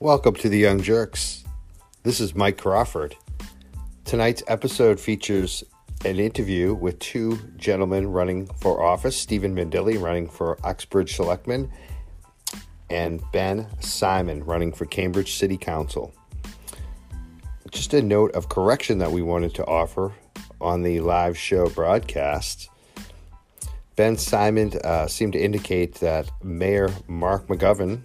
Welcome to the Young Jurks. This is Mike Crawford. Tonight's episode features an interview with two gentlemen running for office Stephen Mandile, running for Uxbridge Selectman, and Ben Simon, running for Cambridge City Council. Just a note of correction that we wanted to offer on the live show broadcast. Ben Simon uh, seemed to indicate that Mayor Mark McGovern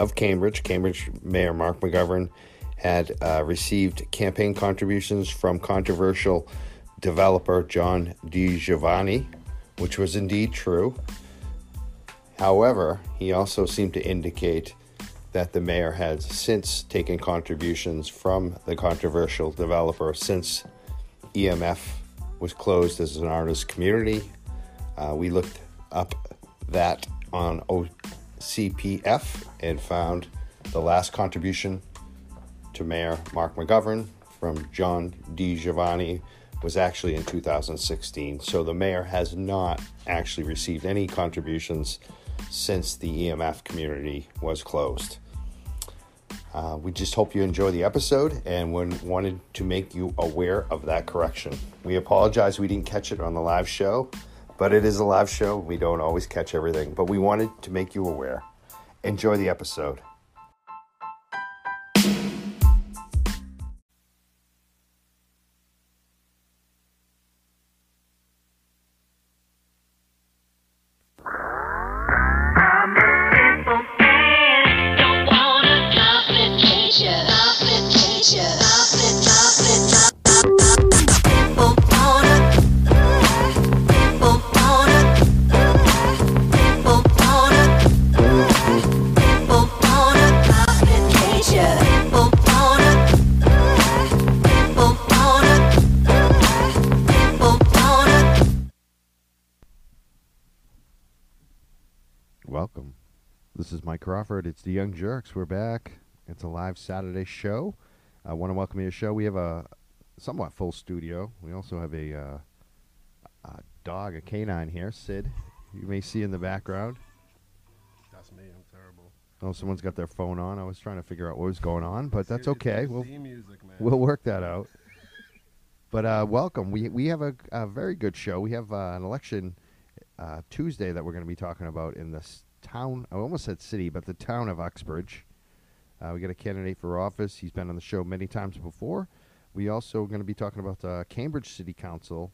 of Cambridge, Cambridge Mayor Mark McGovern, had uh, received campaign contributions from controversial developer John DiGiovanni, which was indeed true. However, he also seemed to indicate that the mayor has since taken contributions from the controversial developer since EMF was closed as an artist community. Uh, we looked up that on OCPF and found the last contribution to Mayor Mark McGovern from John DiGiovanni was actually in 2016. So the mayor has not actually received any contributions since the EMF community was closed. Uh, we just hope you enjoy the episode and wanted to make you aware of that correction. We apologize we didn't catch it on the live show, but it is a live show. We don't always catch everything, but we wanted to make you aware. Enjoy the episode. This is Mike Crawford. It's the Young Jurks. We're back. It's a live Saturday show. I want to welcome you to the show. We have a somewhat full studio. We also have a, uh, a dog, a canine here, Sid. You may see in the background. That's me. I'm terrible. Oh, someone's got their phone on. I was trying to figure out what was going on, but that's okay. We'll music, man. we'll work that out. But uh, welcome. We we have a, a very good show. We have uh, an election uh, Tuesday that we're going to be talking about in this town. I almost said city, but the town of Uxbridge. Uh, we got a candidate for office. He's been on the show many times before. We also are going to be talking about uh, Cambridge City Council,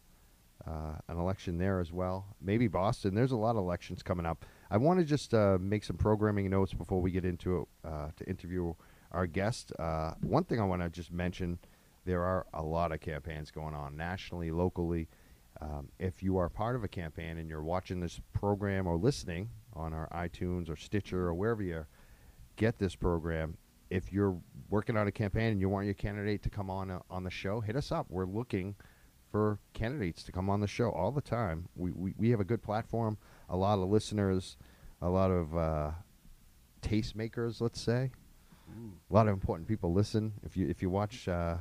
uh, an election there as well. Maybe Boston. There's a lot of elections coming up. I want to just uh, make some programming notes before we get into it uh, to interview our guest. Uh, one thing I want to just mention: there are a lot of campaigns going on nationally, locally. Um, if you are part of a campaign and you're watching this program or listening on our iTunes or Stitcher or wherever you get this program, if you're working on a campaign and you want your candidate to come on uh, on the show, hit us up. We're looking for candidates to come on the show all the time. We we, we have a good platform, a lot of listeners, a lot of uh, tastemakers, let's say. A lot of important people listen. If you if you watch, uh,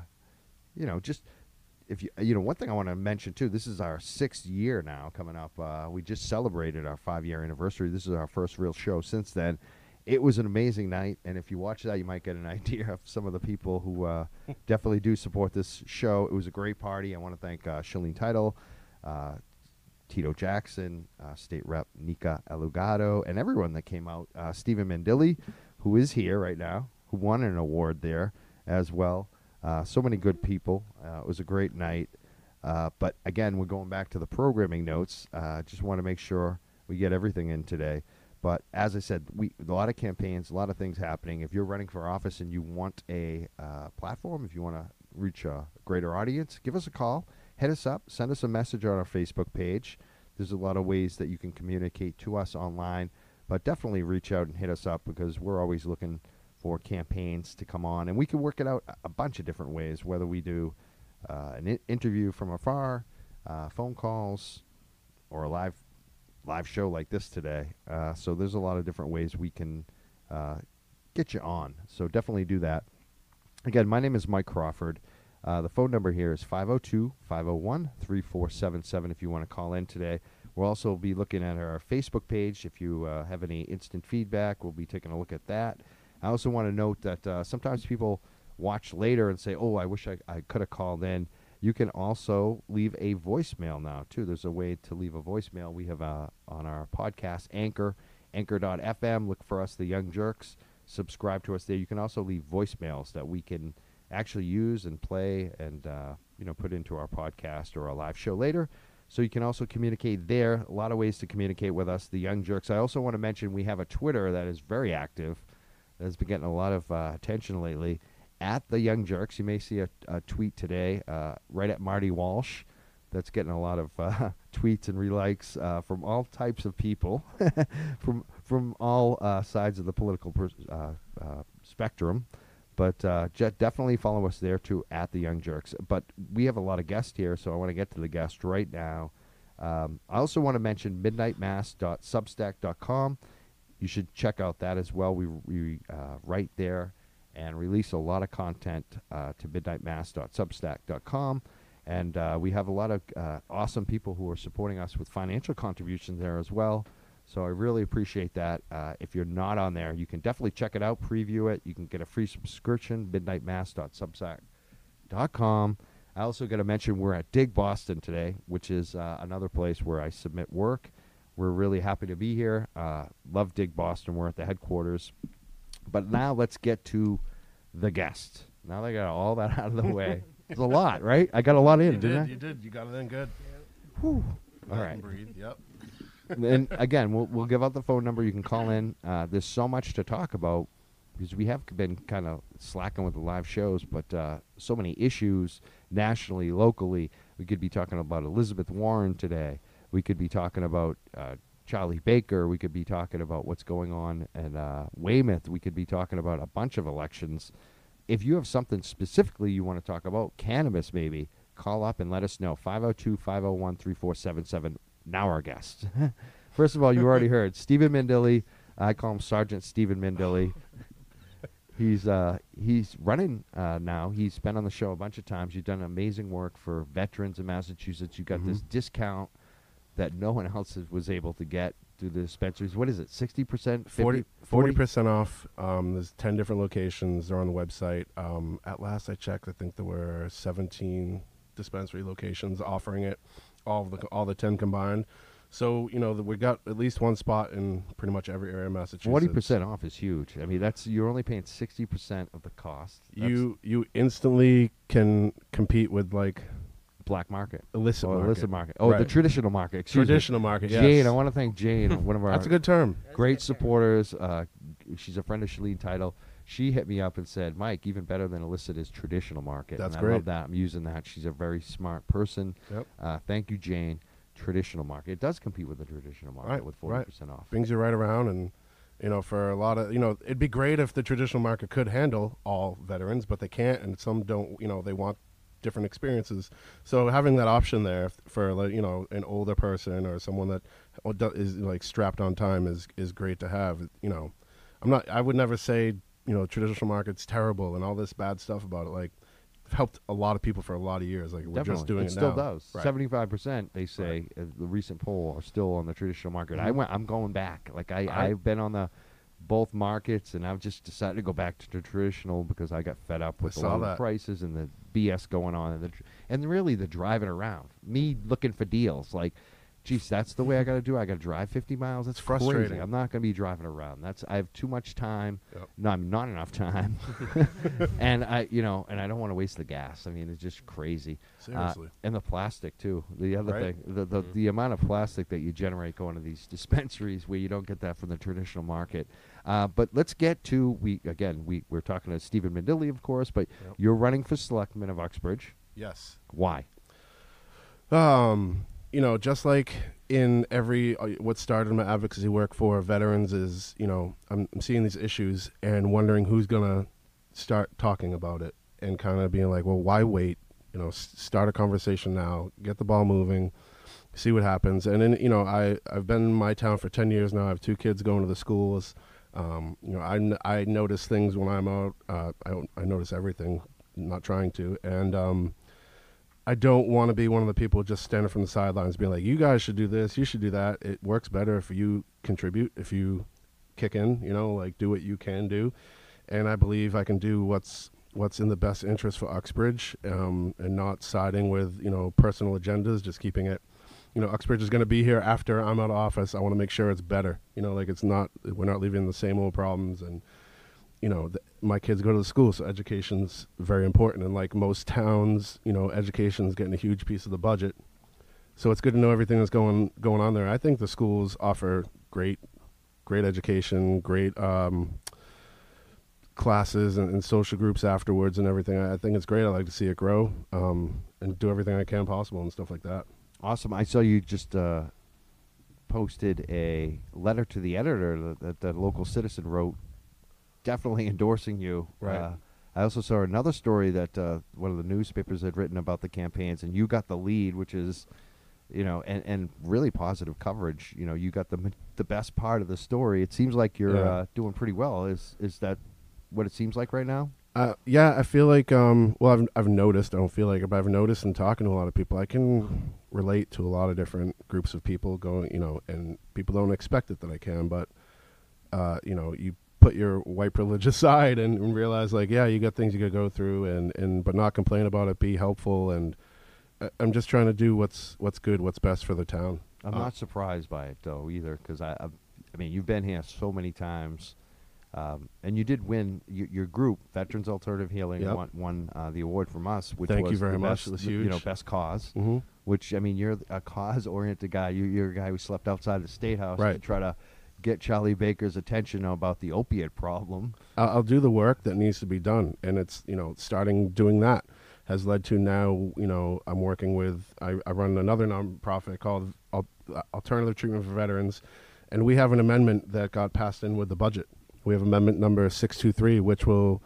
you know, just if you you know one thing I want to mention too. This is our sixth year now coming up. Uh, we just celebrated our five year anniversary. This is our first real show since then. It was an amazing night, and if you watch that, you might get an idea of some of the people who uh, definitely do support this show. It was a great party. I want to thank uh, Shaleen Title, uh, Tito Jackson, uh, State Rep Nika Elugardo, and everyone that came out. Uh, Stephen Mandile, who is here right now, who won an award there as well. Uh, so many good people. Uh, it was a great night. Uh, but again, we're going back to the programming notes. Uh, just want to make sure we get everything in today. But as I said, we a lot of campaigns, a lot of things happening. If you're running for office and you want a uh, platform, if you want to reach a greater audience, give us a call. Hit us up. Send us a message on our Facebook page. There's a lot of ways that you can communicate to us online, but definitely reach out and hit us up because we're always looking for campaigns to come on, and we can work it out a- a bunch of different ways. Whether we do uh, an I- interview from afar, uh, phone calls, or a live live show like this today. Uh, so there's a lot of different ways we can uh, get you on. So definitely do that. Again, my name is Mike Crawford. Uh, the phone number here is 502 501 3477 if you want to call in today. We'll also be looking at our Facebook page. If you uh, have any instant feedback, we'll be taking a look at that. I also want to note that uh, sometimes people watch later and say, "Oh, I wish I, I could have called in." You can also leave a voicemail now too. There's a way to leave a voicemail. We have uh, on our podcast Anchor, Anchor.fm. Look for us, the Young Jurks. Subscribe to us there. You can also leave voicemails that we can actually use and play and uh, you know put into our podcast or our live show later. So you can also communicate there. A lot of ways to communicate with us, the Young Jurks. I also want to mention we have a Twitter that is very active. That has been getting a lot of uh, attention lately. At the Young Jurks, you may see a, a tweet today, uh, right at Marty Walsh. That's getting a lot of uh, tweets and relikes uh, from all types of people, from from all uh, sides of the political uh, spectrum. But definitely follow us there too at the Young Jurks. But we have a lot of guests here, so I want to get to the guest right now. Um, I also want to mention midnightmass.substack.com. You should check out that as well. We, we uh, write there and release a lot of content uh, to midnightmass.substack.com. And uh, we have a lot of uh, awesome people who are supporting us with financial contributions there as well. So I really appreciate that. Uh, if you're not on there, you can definitely check it out, preview it. You can get a free subscription, midnightmass.substack.com. I also got to mention we're at Dig Boston today, which is uh, another place where I submit work. We're really happy to be here. Uh, love Dig Boston. We're at the headquarters. But now let's get to the guest. Now that I got all that out of the way. It's a lot, right? I got a lot in, You didn't did. You did. You got it in good. All Let 'em right. Breathe. Yep. and again, we'll we'll give out the phone number. You can call in. Uh, there's so much to talk about because we have been kind of slacking with the live shows, but uh, so many issues nationally, locally. We could be talking about Elizabeth Warren today. We could be talking about uh, Charlie Baker. We could be talking about what's going on in uh, Weymouth. We could be talking about a bunch of elections. If you have something specifically you want to talk about, cannabis maybe, call up and let us know. 502 501 3477. Now our guest. First of all, you already heard Stephen Mandile. I call him Sergeant Stephen Mandile. He's uh, he's running uh, now. He's been on the show a bunch of times. You've done amazing work for veterans in Massachusetts. You got this discount that no one else was able to get through the dispensaries. What is it? Sixty percent, 40 percent off. Um, there's ten different locations. They're on the website. Um, at last I checked, I think there were 17 dispensary locations offering it, all of the all the ten combined. So you know that we got at least one spot in pretty much every area of Massachusetts. Forty percent off is huge. I mean, that's you're only paying sixty percent of the cost. That's You you instantly can compete with like black market. illicit market. illicit market. Oh, the Right. traditional market. Excuse traditional me. market. Yes. Jane, I want to thank Jane, one of our That's a good term. great supporters. Uh, she's a friend of Shaleen Title. She hit me up and said, "Mike, even better than illicit is traditional market." That's and I love great. that. I'm using that. She's a very smart person. Yep. Uh, thank you, Jane. Traditional market. It does compete with the traditional market Right, with right. forty percent off. brings you right around and you know for a lot of you know it'd be great if the traditional market could handle all veterans but they can't and some don't you know they want different experiences so having that option there for like you know an older person or someone that is like strapped on time is is great to have you know i'm not i would never say you know traditional market's terrible and all this bad stuff about it like helped a lot of people for a lot of years like we're Definitely. just doing it it, still now. does. Seventy-five percent, they say, uh, the recent poll are still on the traditional market. I Mhm. went. I'm going back. Like I, I- I've been on the both markets, and I've just decided to go back to the traditional because I got fed up with a saw lot the that. prices and the BS going on, and the, and really the driving around. Me looking for deals, like. Geez, that's the way I got to do. it. I got to drive 50 miles. That's frustrating. Crazy. I'm not going to be driving around. That's I have too much time. Yep. No, I'm not enough time. and I, you know, and I don't want to waste the gas. I mean, it's just crazy. Uh, seriously and the plastic too. The other Right. thing, the the, the amount of plastic that you generate going to these dispensaries where you don't get that from the traditional market. Uh, but let's get to we again. We we're talking to Stephen Mandile, of course, but Yep. you're running for selectman of Uxbridge. yes Why? Um, you know, just like in every uh, what started my advocacy work for veterans is, you know, I'm, I'm seeing these issues and wondering who's gonna start talking about it and kind of being like, well, why wait? You know, s- start a conversation now, get the ball moving, see what happens. And then, you know, I I've been in my town for ten years now. I have two kids going to the schools. Um, you know, I, I notice things when I'm out. Uh, I I notice everything, not trying to, and um, I don't want to be one of the people just standing from the sidelines being like, you guys should do this, you should do that. It works better if you contribute, if you kick in, you know, like do what you can do. and I believe I can do what's what's in the best interest for Uxbridge, um, and not siding with you know personal agendas. Just keeping it, you know, Uxbridge is going to be here after I'm out of office. I want to make sure it's better. You know, like it's not we're not leaving the same old problems and you know, th- my kids go to the school, so education's very important. And like most towns, you know, education's getting a huge piece of the budget. So it's good to know everything that's going going on there. I think the schools offer great, great education, great um, classes and, and social groups afterwards and everything. I, I think it's great. I like to see it grow um, and do everything I can possible and stuff like that. Awesome. I saw you just uh, posted a letter to the editor that, that the local citizen wrote, definitely endorsing you. Right. Uh, I also saw another story that uh, one of the newspapers had written about the campaigns, and you got the lead, which is, you know, and, and really positive coverage. You know, you got the the best part of the story. It seems like you're Yeah. uh, doing pretty well. Is is that what it seems like right now? Uh, yeah, I feel like um, well, I've I've noticed. I don't feel like, it, but I've noticed in talking to a lot of people, I can relate to a lot of different groups of people going, you know, and people don't expect it that I can, but uh, you know, you put your white privilege aside and, and realize like, yeah, you got things you got to go through, and and but not complain about it, be helpful, and I- I'm just trying to do what's what's good, what's best for the town. I'm Uh, not surprised by it though either, because I, I, I mean, you've been here so many times, um, and you did win y- your group, Veterans Alternative Healing, Yep. won, won uh, the award from us, which Thank you very the much. Best, You know, best cause. Mm-hmm. Which I mean, you're a cause-oriented guy. You, you're a guy who slept outside the state house to try to get Charlie Baker's attention about the opiate problem. I'll, I'll do the work that needs to be done, and it's you know starting doing that has led to now you know I'm working with I, I run another nonprofit called Al- Alternative Treatment for Veterans, and we have an amendment that got passed in with the budget. We have amendment number six two three, which will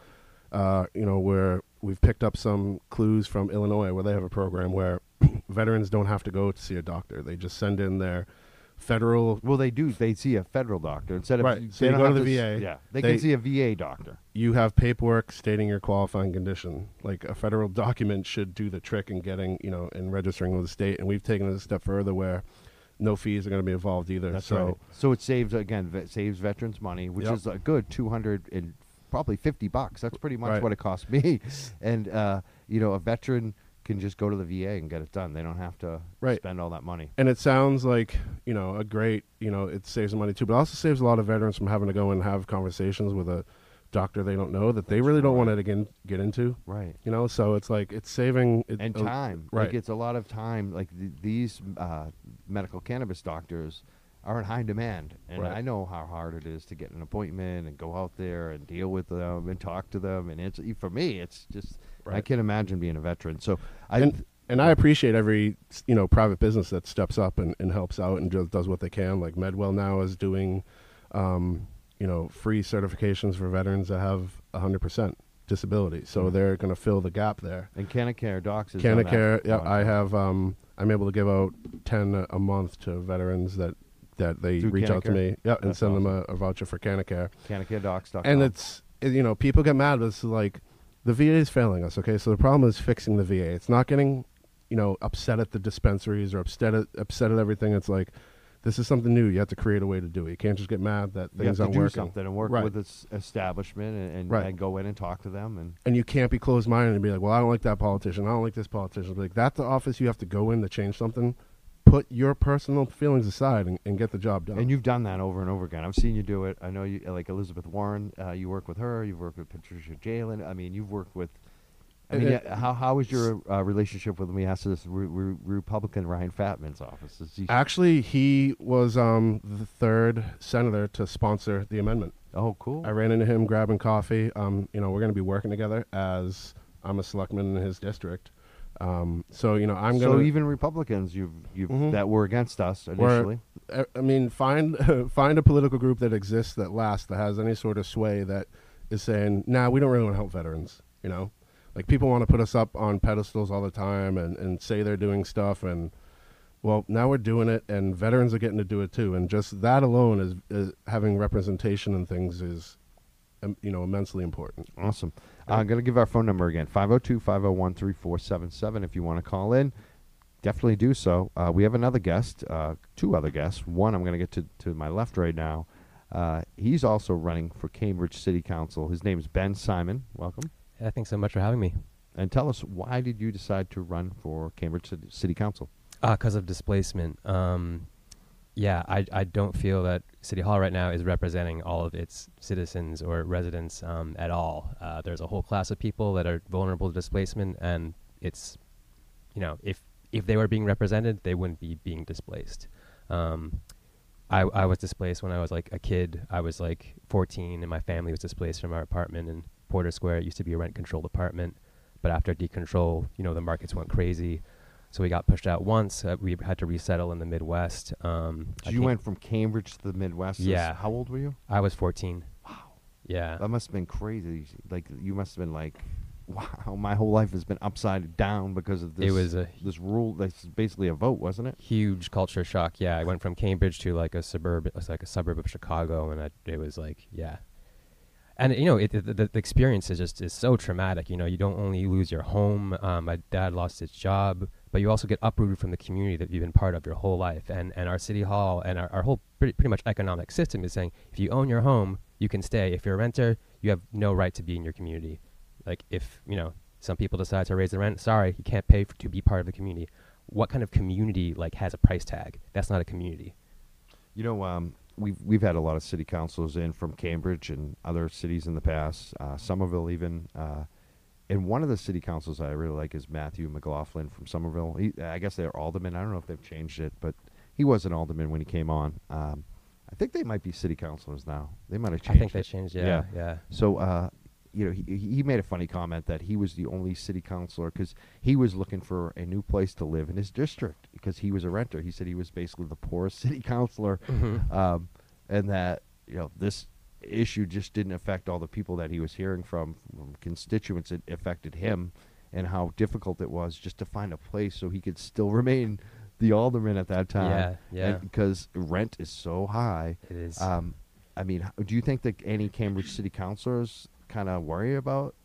uh, you know where we've picked up some clues from Illinois where they have a program where veterans don't have to go to see a doctor; they just send in their federal Well, they do. They see a federal doctor instead of Right. they So you go to the VA, Yeah, they, they- can see a VA doctor. you have paperwork stating your qualifying condition. Like a federal document should do the trick in getting, you know, and registering with the state. And we've taken it a step further where no fees are going to be involved either. That's so right. So it saves again, ve- saves veterans money, which Yep. is a good two hundred and probably fifty bucks. That's pretty much Right. what it cost me. And uh, you know, a veteran can just go to the VA and get it done. They don't have to Right. spend all that money. and it sounds like you know a great, you know, it saves money too, but also saves a lot of veterans from having to go and have conversations with a doctor they don't know that they That's really don't right. want to get get into. Right. You know, so it's like it's saving it, And uh, time, right. Like it's a lot of time. Like th- these uh, medical cannabis doctors are in high demand, and Right. I know how hard it is to get an appointment and go out there and deal with them and talk to them. And it's for me, it's just I can't imagine being a veteran. So I and and I appreciate every you know private business that steps up and, and helps out and just does what they can. Like Medwell now is doing, um, you know, free certifications for veterans that have hundred percent disability. So Mhm. they're going to fill the gap there. And CannaCare Docs is CannaCare, yeah, I have. Um, I'm able to give out ten a- a month to veterans that that they Through reach out to me, yeah, and send them a, a voucher for CannaCare CanacareDocs.com. and it's you know people get mad but it's like the VA is failing us okay? So the problem is fixing the VA it's not getting you know upset at the dispensaries or upset at upset at everything. It's like this is something new. You have to create a way to do it. You can't just get mad that you have things to aren't do working. something and work Right. with this establishment and, and, Right. and go in and talk to them and and you can't be closed minded and be like well I don't like that politician. I don't like this politician. Like that's the office you have to go in to change something put your personal feelings aside and, and get the job done and you've done that over and over again. I've seen you do it. I know you like Elizabeth Warren. Uh, you work with her. You've worked with Patricia Jehlen. I mean, you've worked with. I Uh, mean, uh, yeah, how how is your uh, relationship with? Let me ask this: Re- Re- Republican Ryan Fattman's office. Is he, actually he was um, the third senator to sponsor the amendment oh, cool. I ran into him grabbing coffee. Um, you know, we're going to be working together as I'm a selectman in his district. Um, so you know, I'm so even Republicans, you've you've Mhm. that were against us initially. to. I mean, find find a political group that exists that lasts that has any sort of sway that is saying, "Nah, we don't really want to help veterans." You know, like people want to put us up on pedestals all the time and and say they're doing stuff and. Well, now we're doing it, and veterans are getting to do it too. And just that alone is, is having representation and things is, um, you know, immensely important. Awesome. Yeah. I'm going to give our phone number again 502 501 3477 if you want to call in. Definitely do so. Uh, we have another guest, uh, two other guests. One I'm going to get to, to my left right now. Uh, he's also running for Cambridge City Council. His name is Ben Simon. Welcome. Yeah, thanks so much for having me. And tell us why did you decide to run for Cambridge City, City Council? Because of displacement. Um, yeah, I, I don't feel that City Hall right now is representing all of its citizens or residents um, at all. Uh, there's a whole class of people that are vulnerable to displacement, and it's, you know, if if they were being represented, they wouldn't be being displaced. Um, I, I was displaced when I was like a kid. I was like 14, and my family was displaced from our apartment in Porter Square. It used to be a rent-controlled apartment, but after decontrol, you know, the markets went crazy. So we got pushed out once. Uh, we had to resettle in the Midwest. Um, So you went from Cambridge to the Midwest. Yeah. How old were you? I was 14. Wow. Yeah. That must have been crazy. Like you must have been like, wow, my whole life has been upside down because of this. It was a this rule. This is basically a vote, wasn't it? huge culture shock. Yeah, I went from Cambridge to like a suburb, like a suburb of Chicago, and I, it was like, yeah. And you know, it, the, the, the experience is just is so traumatic. You know, you don't only lose your home. Um, my dad lost his job, but you also get uprooted from the community that you've been part of your whole life. And and our city hall and our, our whole pretty, pretty much economic system is saying if you own your home, you can stay. If you're a renter, you have no right to be in your community. Like if you know some people decide to raise the rent, sorry, you can't pay for, to be part of the community. What kind of community like has a price tag? That's not a community. You know, um, we've we've had a lot of city councils in from Cambridge and other cities in the past. Uh, Somerville, even. Uh, and one of the city councils I really like is Matthew McLaughlin from Somerville. He, I guess they're alderman. I don't know if they've changed it, but he was an alderman when he came on. Um, I think they might be city councilors now. They might have changed. I think they it. changed. Yeah, yeah. So, uh, you know, he, he made a funny comment that he was the only city councilor because he was looking for a new place to live in his district because he was a renter. He said he was basically the poorest city councilor, Mhm. um, and that you know this issue just didn't affect all the people that he was hearing from, from constituents. It affected him, and how difficult it was just to find a place so he could still remain the alderman at that time. Yeah, yeah. Because rent is so high. It is. Um, I mean, do you think that any Cambridge city councilors kind of worry about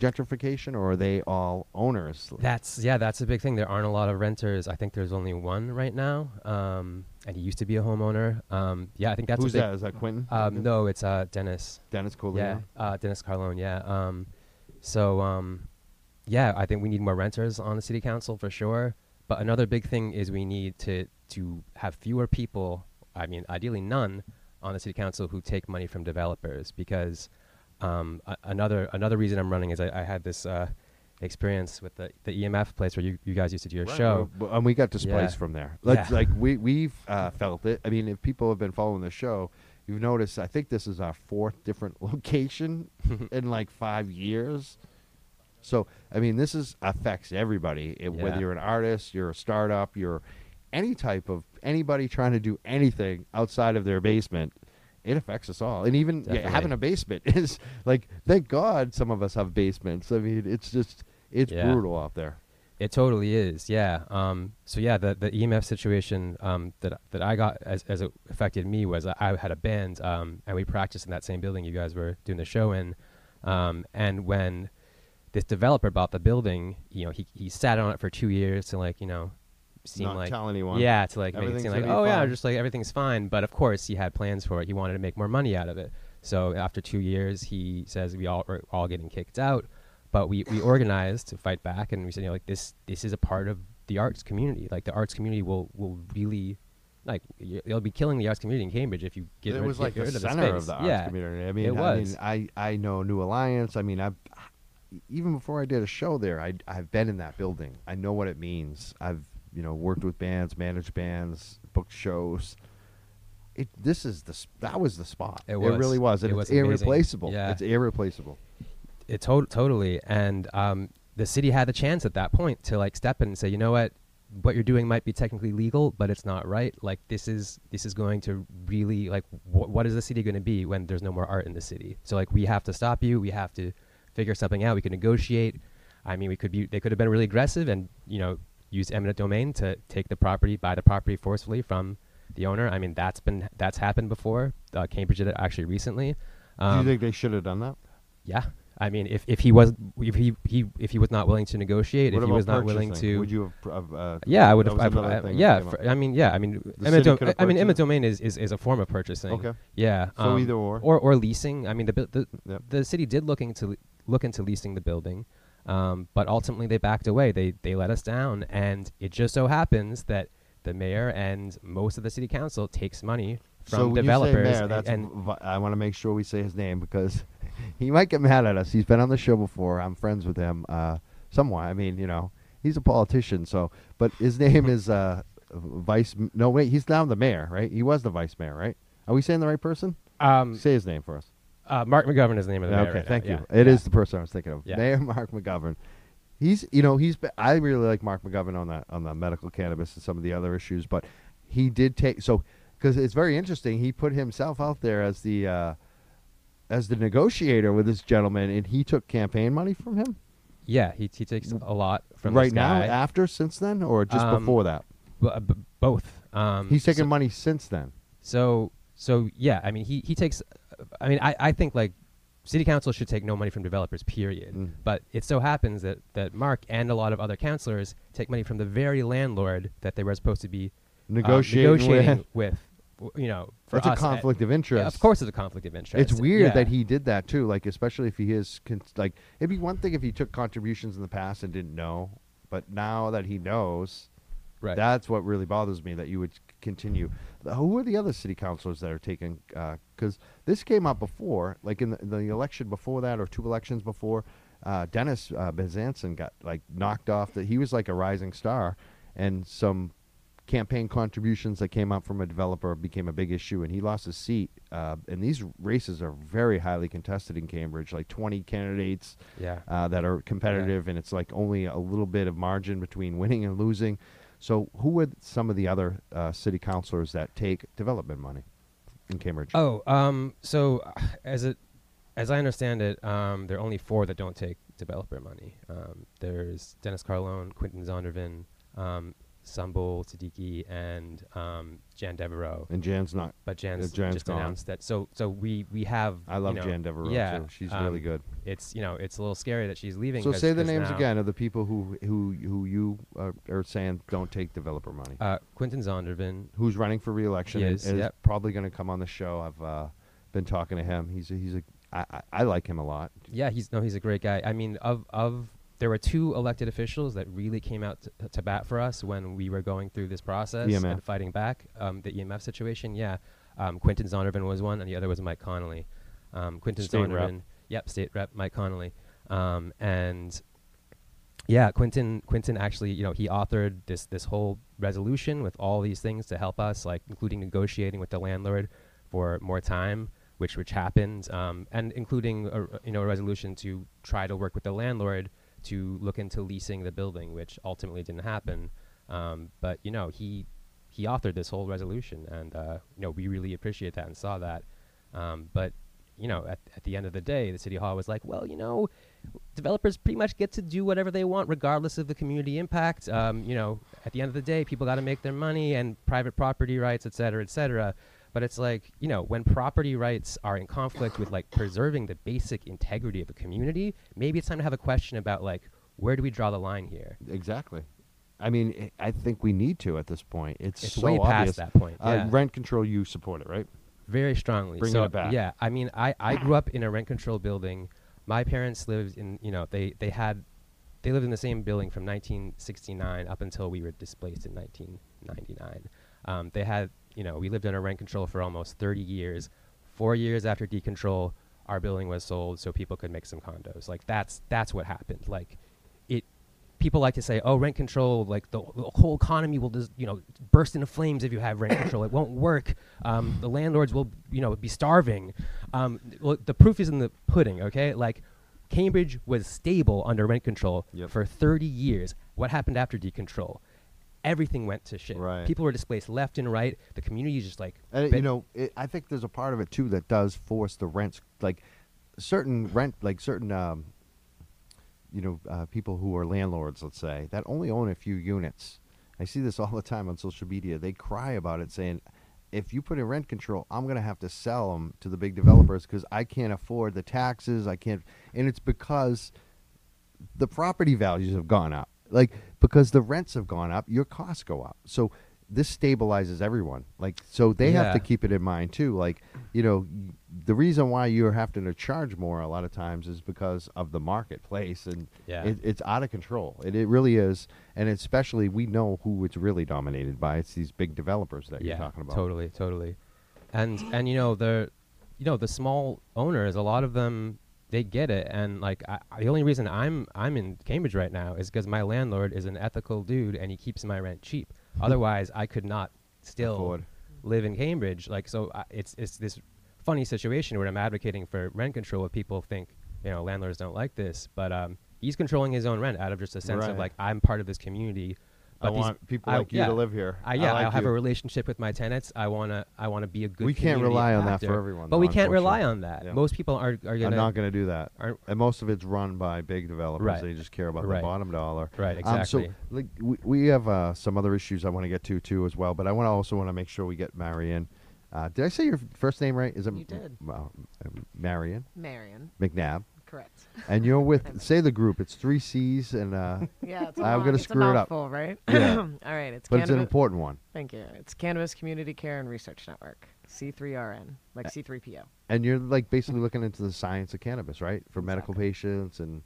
gentrification, or are they all owners? That's yeah, that's a big thing. There aren't a lot of renters. I think there's only one right now, um, and he used to be a homeowner. Um, yeah, I think that's Who's that? Is that Quentin? Um, no, it's uh, Dennis. Dennis Yeah, uh, Dennis Carlone. Yeah. Um, so um, yeah, I think we need more renters on the city council for sure. But another big thing is we need to to have fewer people. I mean, ideally none on the city council who take money from developers because um, a- another another reason I'm running is I, I had this uh, experience with the, the EMF place where you, you guys used to do your Right, show. well, and we got displaced Yeah. from there. Like, Yeah. like we we've uh, felt it. I mean, if people have been following the show, you've noticed. I think this is our fourth different location in like five years. So I mean, this is affects everybody. It, Whether Yeah. you're an artist, you're a startup, you're any type of anybody trying to do anything outside of their basement. It affects us all, and even yeah, having a basement is like. Thank God, some of us have basements. I mean, it's just it's Yeah. brutal out there. It totally is, yeah. Um, so yeah, the the EMF situation um, that that I got as as it affected me was I, I had a band um, and we practiced in that same building you guys were doing the show in, um, and when this developer bought the building, you know, he he sat on it for two years to like you know seem Not like tell anyone. yeah to like make it seem like oh yeah just like everything's fine, but of course he had plans for it. He wanted to make more money out of it. So after two years, he says we all are all getting kicked out but we, we organized to fight back and we said you know like this this is a part of the arts community like the arts community will will really like y- it'll be killing the arts community in Cambridge if you get it rid, was like the of the center of the arts yeah community. I mean, it I was. mean, I I know New Alliance. I mean, I even before I did a show there, I I've been in that building. I know what it means. I've you know worked with bands, managed bands, booked shows. It this is the that was the spot. It was. really was, and It it's was irreplaceable. Yeah. It's irreplaceable. it to- totally and um, the city had the chance at that point to like step in and say you know what what you're doing might be technically legal but it's not right like this is this is going to really like wh- what is the city going to be when there's no more art in the city so like we have to stop you we have to figure something out we can negotiate i mean we could be they could have been really aggressive and you know use eminent domain to take the property buy the property forcefully from the owner i mean that's been that's happened before uh, cambridge did it actually recently Do um, you think they should have done that? yeah, I mean, if, if he was if he, he if he was not willing to negotiate, What if he was not willing to, Would you have? pr- Uh, uh, yeah, I would have. I, I, yeah, for. I mean, yeah, I mean, eminent, dom- I mean, eminent domain is, is, is a form of purchasing. Okay. Yeah. So um, either or. or or leasing. I mean, the bu- the Yep. the city did look into look into leasing the building, um, but ultimately they backed away. They they let us down, and it just so happens that the mayor and most of the city council takes money from so developers. Mayor, and- that's and v- I want to make sure we say his name because he might get mad at us. He's been on the show before. I'm friends with him uh, somewhat. I mean, you know, he's a politician. So, but his name is uh, Vice. No, wait, he's now the mayor, right? He was the vice mayor, right? Are we saying the right person? um, Say his name for us. Uh, Mark McGovern is the name of the mayor. okay, right now, thank yeah, you. It is yeah. the person I was thinking of. Yeah. Mayor Mark McGovern. He's, you know, he's. Been, I really like Mark McGovern on that on the medical cannabis and some of the other issues, but he did take so because it's very interesting. He put himself out there as the uh, as the negotiator with this gentleman, and he took campaign money from him. Yeah, he he takes a lot from right now, after, since then, or just Um, before that. B- b- both. Um, He's taking so- money since then. So so yeah, I mean he he takes. I mean I I think like city council should take no money from developers. Period. Mm. But it so happens that that Mark and a lot of other councilors take money from the very landlord that they were supposed to be uh, Negotiating with- with. You know, for That's a at- conflict of interest. Yeah, of course, it's a conflict of interest. It's weird Yeah. that he did that too. Like, especially if he is con- like, it'd be one thing if he took contributions in the past and didn't know, but now that he knows, right. that's what really bothers me. That you would continue. Who are the other city councilors that are taking? Because this came up before, like in the, the election before that, or two elections before. Uh, Dennis uh, Benzan got like knocked off. That he was like a rising star, and some campaign contributions that came out from a developer became a big issue, and he lost his seat. Uh, and these races are very highly contested in Cambridge, like 20 candidates yeah. uh, that are competitive, and it's like only a little bit of margin between winning and losing. So, who are some of the other uh, city councilors that take development money in Cambridge? Oh, um, so uh, as it, as I understand it, um, there are only four that don't take developer money. Um, there's Dennis Carlone, Quentin Zondervan, um, Sumbul Siddiqui, and um, Jan Devereux. and Jan's not. But Jan's, Uh, Jan's just gone. announced that. So, so we we have. I love you know, Jan Devereux yeah, too. She's um, really good. It's you know it's a little scary that she's leaving. So say the names again of the people who who who you are, are saying don't take developer money. Uh, Quentin Zondervan. Who's running for reelection He is, is yep. probably going to come on the show. I've uh, been talking to him. He's a, he's a I, I, I like him a lot. Yeah, he's no, he's a great guy. I mean, of of there were two elected officials that really came out to, to bat for us when we were going through this process EMF. and fighting back. Um, the EMF situation, yeah. Um, Quentin Zondervan was one, and the other was Mike Connolly. Um, Quentin State rep. Yep, state rep Mike Connolly, um, and yeah, Quentin Quentin actually, you know, he authored this this whole resolution with all these things to help us, like including negotiating with the landlord for more time, which which happened, um, and including a, you know a resolution to try to work with the landlord to look into leasing the building, which ultimately didn't happen. Um, but you know he he authored this whole resolution, and uh, you know we really appreciate that and saw that. Um, but you know at, at the end of the day, the city hall was like, well, you know, developers pretty much get to do whatever they want regardless of the community impact. Um, you know, at the end of the day, people got to make their money and private property rights, et cetera, et cetera. But it's like, you know, when property rights are in conflict with like preserving the basic integrity of a community, maybe it's time to have a question about like, where do we draw the line here? Exactly. I mean, I think we need to at this point. It's, It's so way obvious. past that point. Uh, yeah. Rent control, you support it, right? Very strongly. Bringing so, it back. Yeah, I mean, I, I grew up in a rent control building. My parents lived in, you know, they, they had, they lived in the same building from 1969 up until we were displaced in 1999. Um, they had, you know, we lived under rent control for almost 30 years. Four years after decontrol, our building was sold so people could make some condos. Like that's that's what happened. Like it people like to say, "Oh, rent control, like the, the whole economy will just, you know, burst into flames if you have rent control. It won't work. Um, the landlords will, you know, be starving." Um, well, the proof is in the pudding. Okay, like Cambridge was stable under rent control Yep. for 30 years. What happened after decontrol? Everything went to shit. Right. People were displaced left and right. The community is just like, And you know, it, I think there's a part of it too that does force the rents, like certain rent, like certain, um, you know, uh, people who are landlords, let's say, that only own a few units. I see this all the time on social media. They cry about it, saying, if you put in rent control, I'm going to have to sell them to the big developers because I can't afford the taxes. I can't, and it's because the property values have gone up. Like because the rents have gone up, your costs go up. So this stabilizes everyone. Like so they have to keep it in mind too. Like you know, the reason why you're having to charge more a lot of times is because of the marketplace and Yeah. it, it's out of control. It, it really is, and especially we know who it's really dominated by. It's these big developers that yeah, you're talking about. totally, totally. And and you know the, you know the small owners, a lot of them they get it, and like I, the only reason I'm I'm in Cambridge right now is because my landlord is an ethical dude and he keeps my rent cheap. Otherwise, I could not still Afford. live in Cambridge. Like so, I, it's it's this funny situation where I'm advocating for rent control. Where people think you know landlords don't like this, but um, he's controlling his own rent out of just a sense Right. of like I'm part of this community. I But these- want people I- like you yeah. to live here. I, yeah, I like have you. a relationship with my tenants. I wanna, I wanna be a good. We can't rely on that for everyone, But though, we can't rely on that. Yeah. Most people are are I'm gonna. not going to do that. And most of it's run by big developers. Right. They just care about the bottom dollar. Right, Um, so, like, we, we have uh, some other issues I want to get to too as well, but I want to also want to make sure we get Marion. Uh, did I say your first name right? Is it You did. Well, um, Marion Marion, McNabb, correct. and you're with say the group. It's three C's and uh, Yeah, it's a I'm long- gonna it's a screw it up. mouthful, right? Yeah. All right, it's but it's an important one. Thank you. It's Cannabis Community Care and Research Network, C3RN, like Uh, C3PO. And you're like basically looking into the science of cannabis, right? For medical patients and.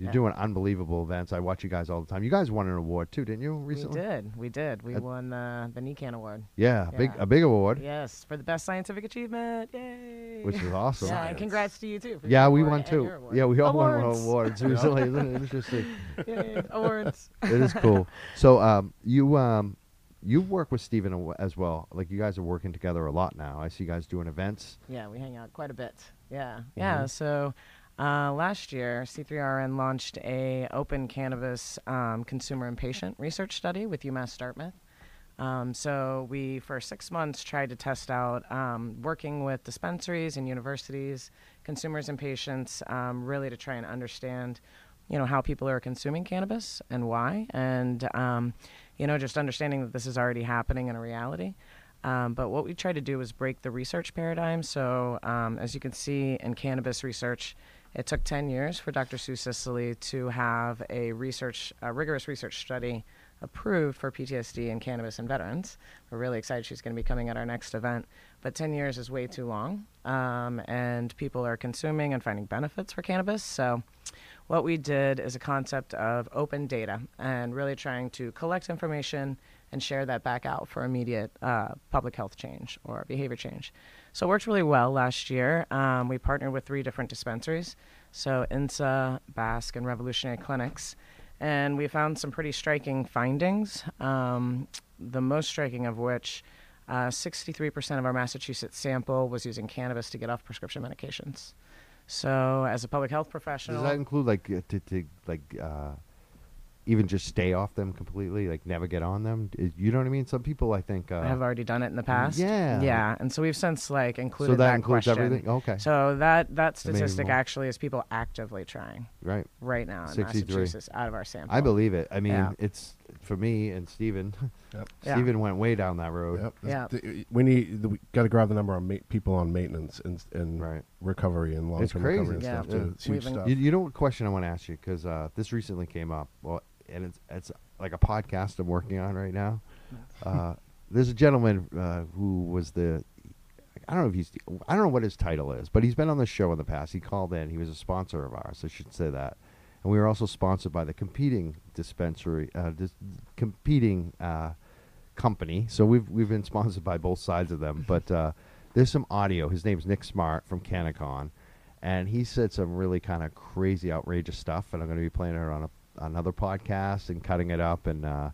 You're Yeah. doing unbelievable events. I watch you guys all the time. You guys won an award too, didn't you? Recently, we did. We did. We At- won the the NECANN award. Yeah, a big a big award, Yes, for the best scientific achievement. Yay! which is awesome. Yeah, and congrats to you too. For Yeah, your we award won and too. Yeah, we all won Awards. awards recently. Isn't it interesting? Yay, awards. it is cool. So, um, you um, you work with Steven aw- as well. Like you guys are working together a lot now. I see you guys doing events. Yeah, we hang out quite a bit. Yeah, yeah. Mhm. So uh, last year, C3RN launched a open cannabis um, consumer and patient research study with UMass Dartmouth. Um, so we, for six months, tried to test out um, working with dispensaries and universities, consumers and patients, um, really to try and understand, you know, how people are consuming cannabis and why, and um, you know, just understanding that this is already happening in a reality. Um, but what we tried to do was break the research paradigm. So, um, as you can see in cannabis research, it took 10 years for Dr. Sue Sisley to have a research, a rigorous research study approved for PTSD and cannabis and veterans. We're really excited she's going to be coming at our next event. But 10 years is way too long, um, and people are consuming and finding benefits for cannabis. So, what we did is a concept of open data and really trying to collect information and share that back out for immediate uh, public health change or behavior change. So it worked really well last year. Um, we partnered with three different dispensaries, so INSA, Bask, and Revolutionary Clinics, and we found some pretty striking findings. Um, the most striking of which, uh, 63% of our Massachusetts sample was using cannabis to get off prescription medications. So, as a public health professional, Does that include like uh, to, to like uh, even just stay off them completely, like never get on them? You know what I mean? Some people, I think, uh, have already done it in the past. yeah. Yeah, and so we've since like included so that, includes question. everything. Okay, So that that That made it statistic actually is people actively trying right. right now in 63. Massachusetts out of our sample. I believe it. I mean, Yeah. it's for me and Steven. Yep. Yeah. Went way down that road. Yep. Yeah. The- we need. The, we got to grab the number of ma- people on maintenance and and Right. recovery and long term crazy. recovery and Yeah. stuff too. It's huge stuff. You, you know what question I want to ask you because uh, this recently came up. Well, and it's it's like a podcast I'm working on right now. Uh, there's a gentleman uh, who was the I don't know if he's I don't know what his title is, but he's been on the show in the past. He called in. He was a sponsor of ours. I should say that. And we were also sponsored by the competing dispensary, uh, dis- competing uh, company. So we've we've been sponsored by both sides of them. But uh, there's some audio. His name's Nick Smart from Canacon, and he said some really kind of crazy, outrageous stuff. And I'm going to be playing it on a, another podcast and cutting it up. And uh,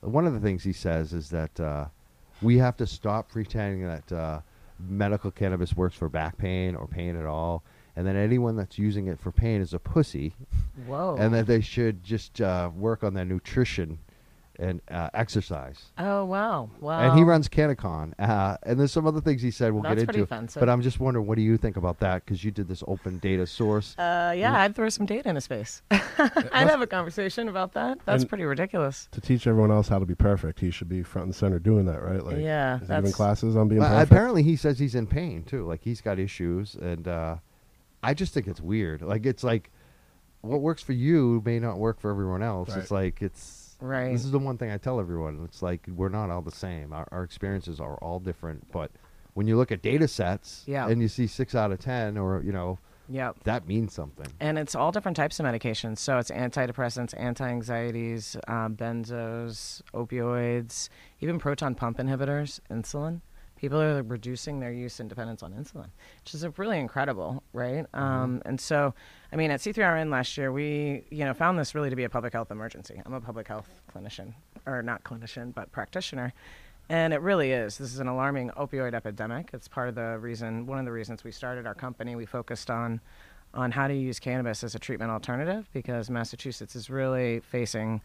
one of the things he says is that uh, we have to stop pretending that uh, medical cannabis works for back pain or pain at all. And that anyone that's using it for pain is a pussy, Whoa. and that they should just uh, work on their nutrition and uh, exercise. Oh wow, wow. and he runs Canacon. Uh, and there's some other things he said we'll That's get pretty into. offensive. But I'm just wondering, what do you think about that? Because you did this open data source. Uh, yeah, I'd throw some data in his face. I'd have a conversation about that. That's And- pretty ridiculous. To teach everyone else how to be perfect, he should be front and center doing that, right? Like, Yeah, is he giving that's- classes on being Well, perfect. apparently, he says he's in pain too. Like he's got issues, and uh, I just think it's weird. Like it's like what works for you may not work for everyone else. Right. It's like it's Right. This is the one thing I tell everyone. It's like we're not all the same. Our, our experiences are all different. But when you look at data sets, Yeah. and you see six out of ten, or you know, Yep. that means something. And it's all different types of medications. So it's antidepressants, anti-anxieties, um, benzos, opioids, even proton pump inhibitors, insulin. People are reducing their use and dependence on insulin, which is really incredible, right? Um, and so, I mean, at C3RN last year, we you know found this really to be a public health emergency. I'm a public health clinician, or not clinician, but practitioner. And it really is. This is an alarming opioid epidemic. It's part of the reason, one of the reasons we started our company. We focused on on how to use cannabis as a treatment alternative because Massachusetts is really facing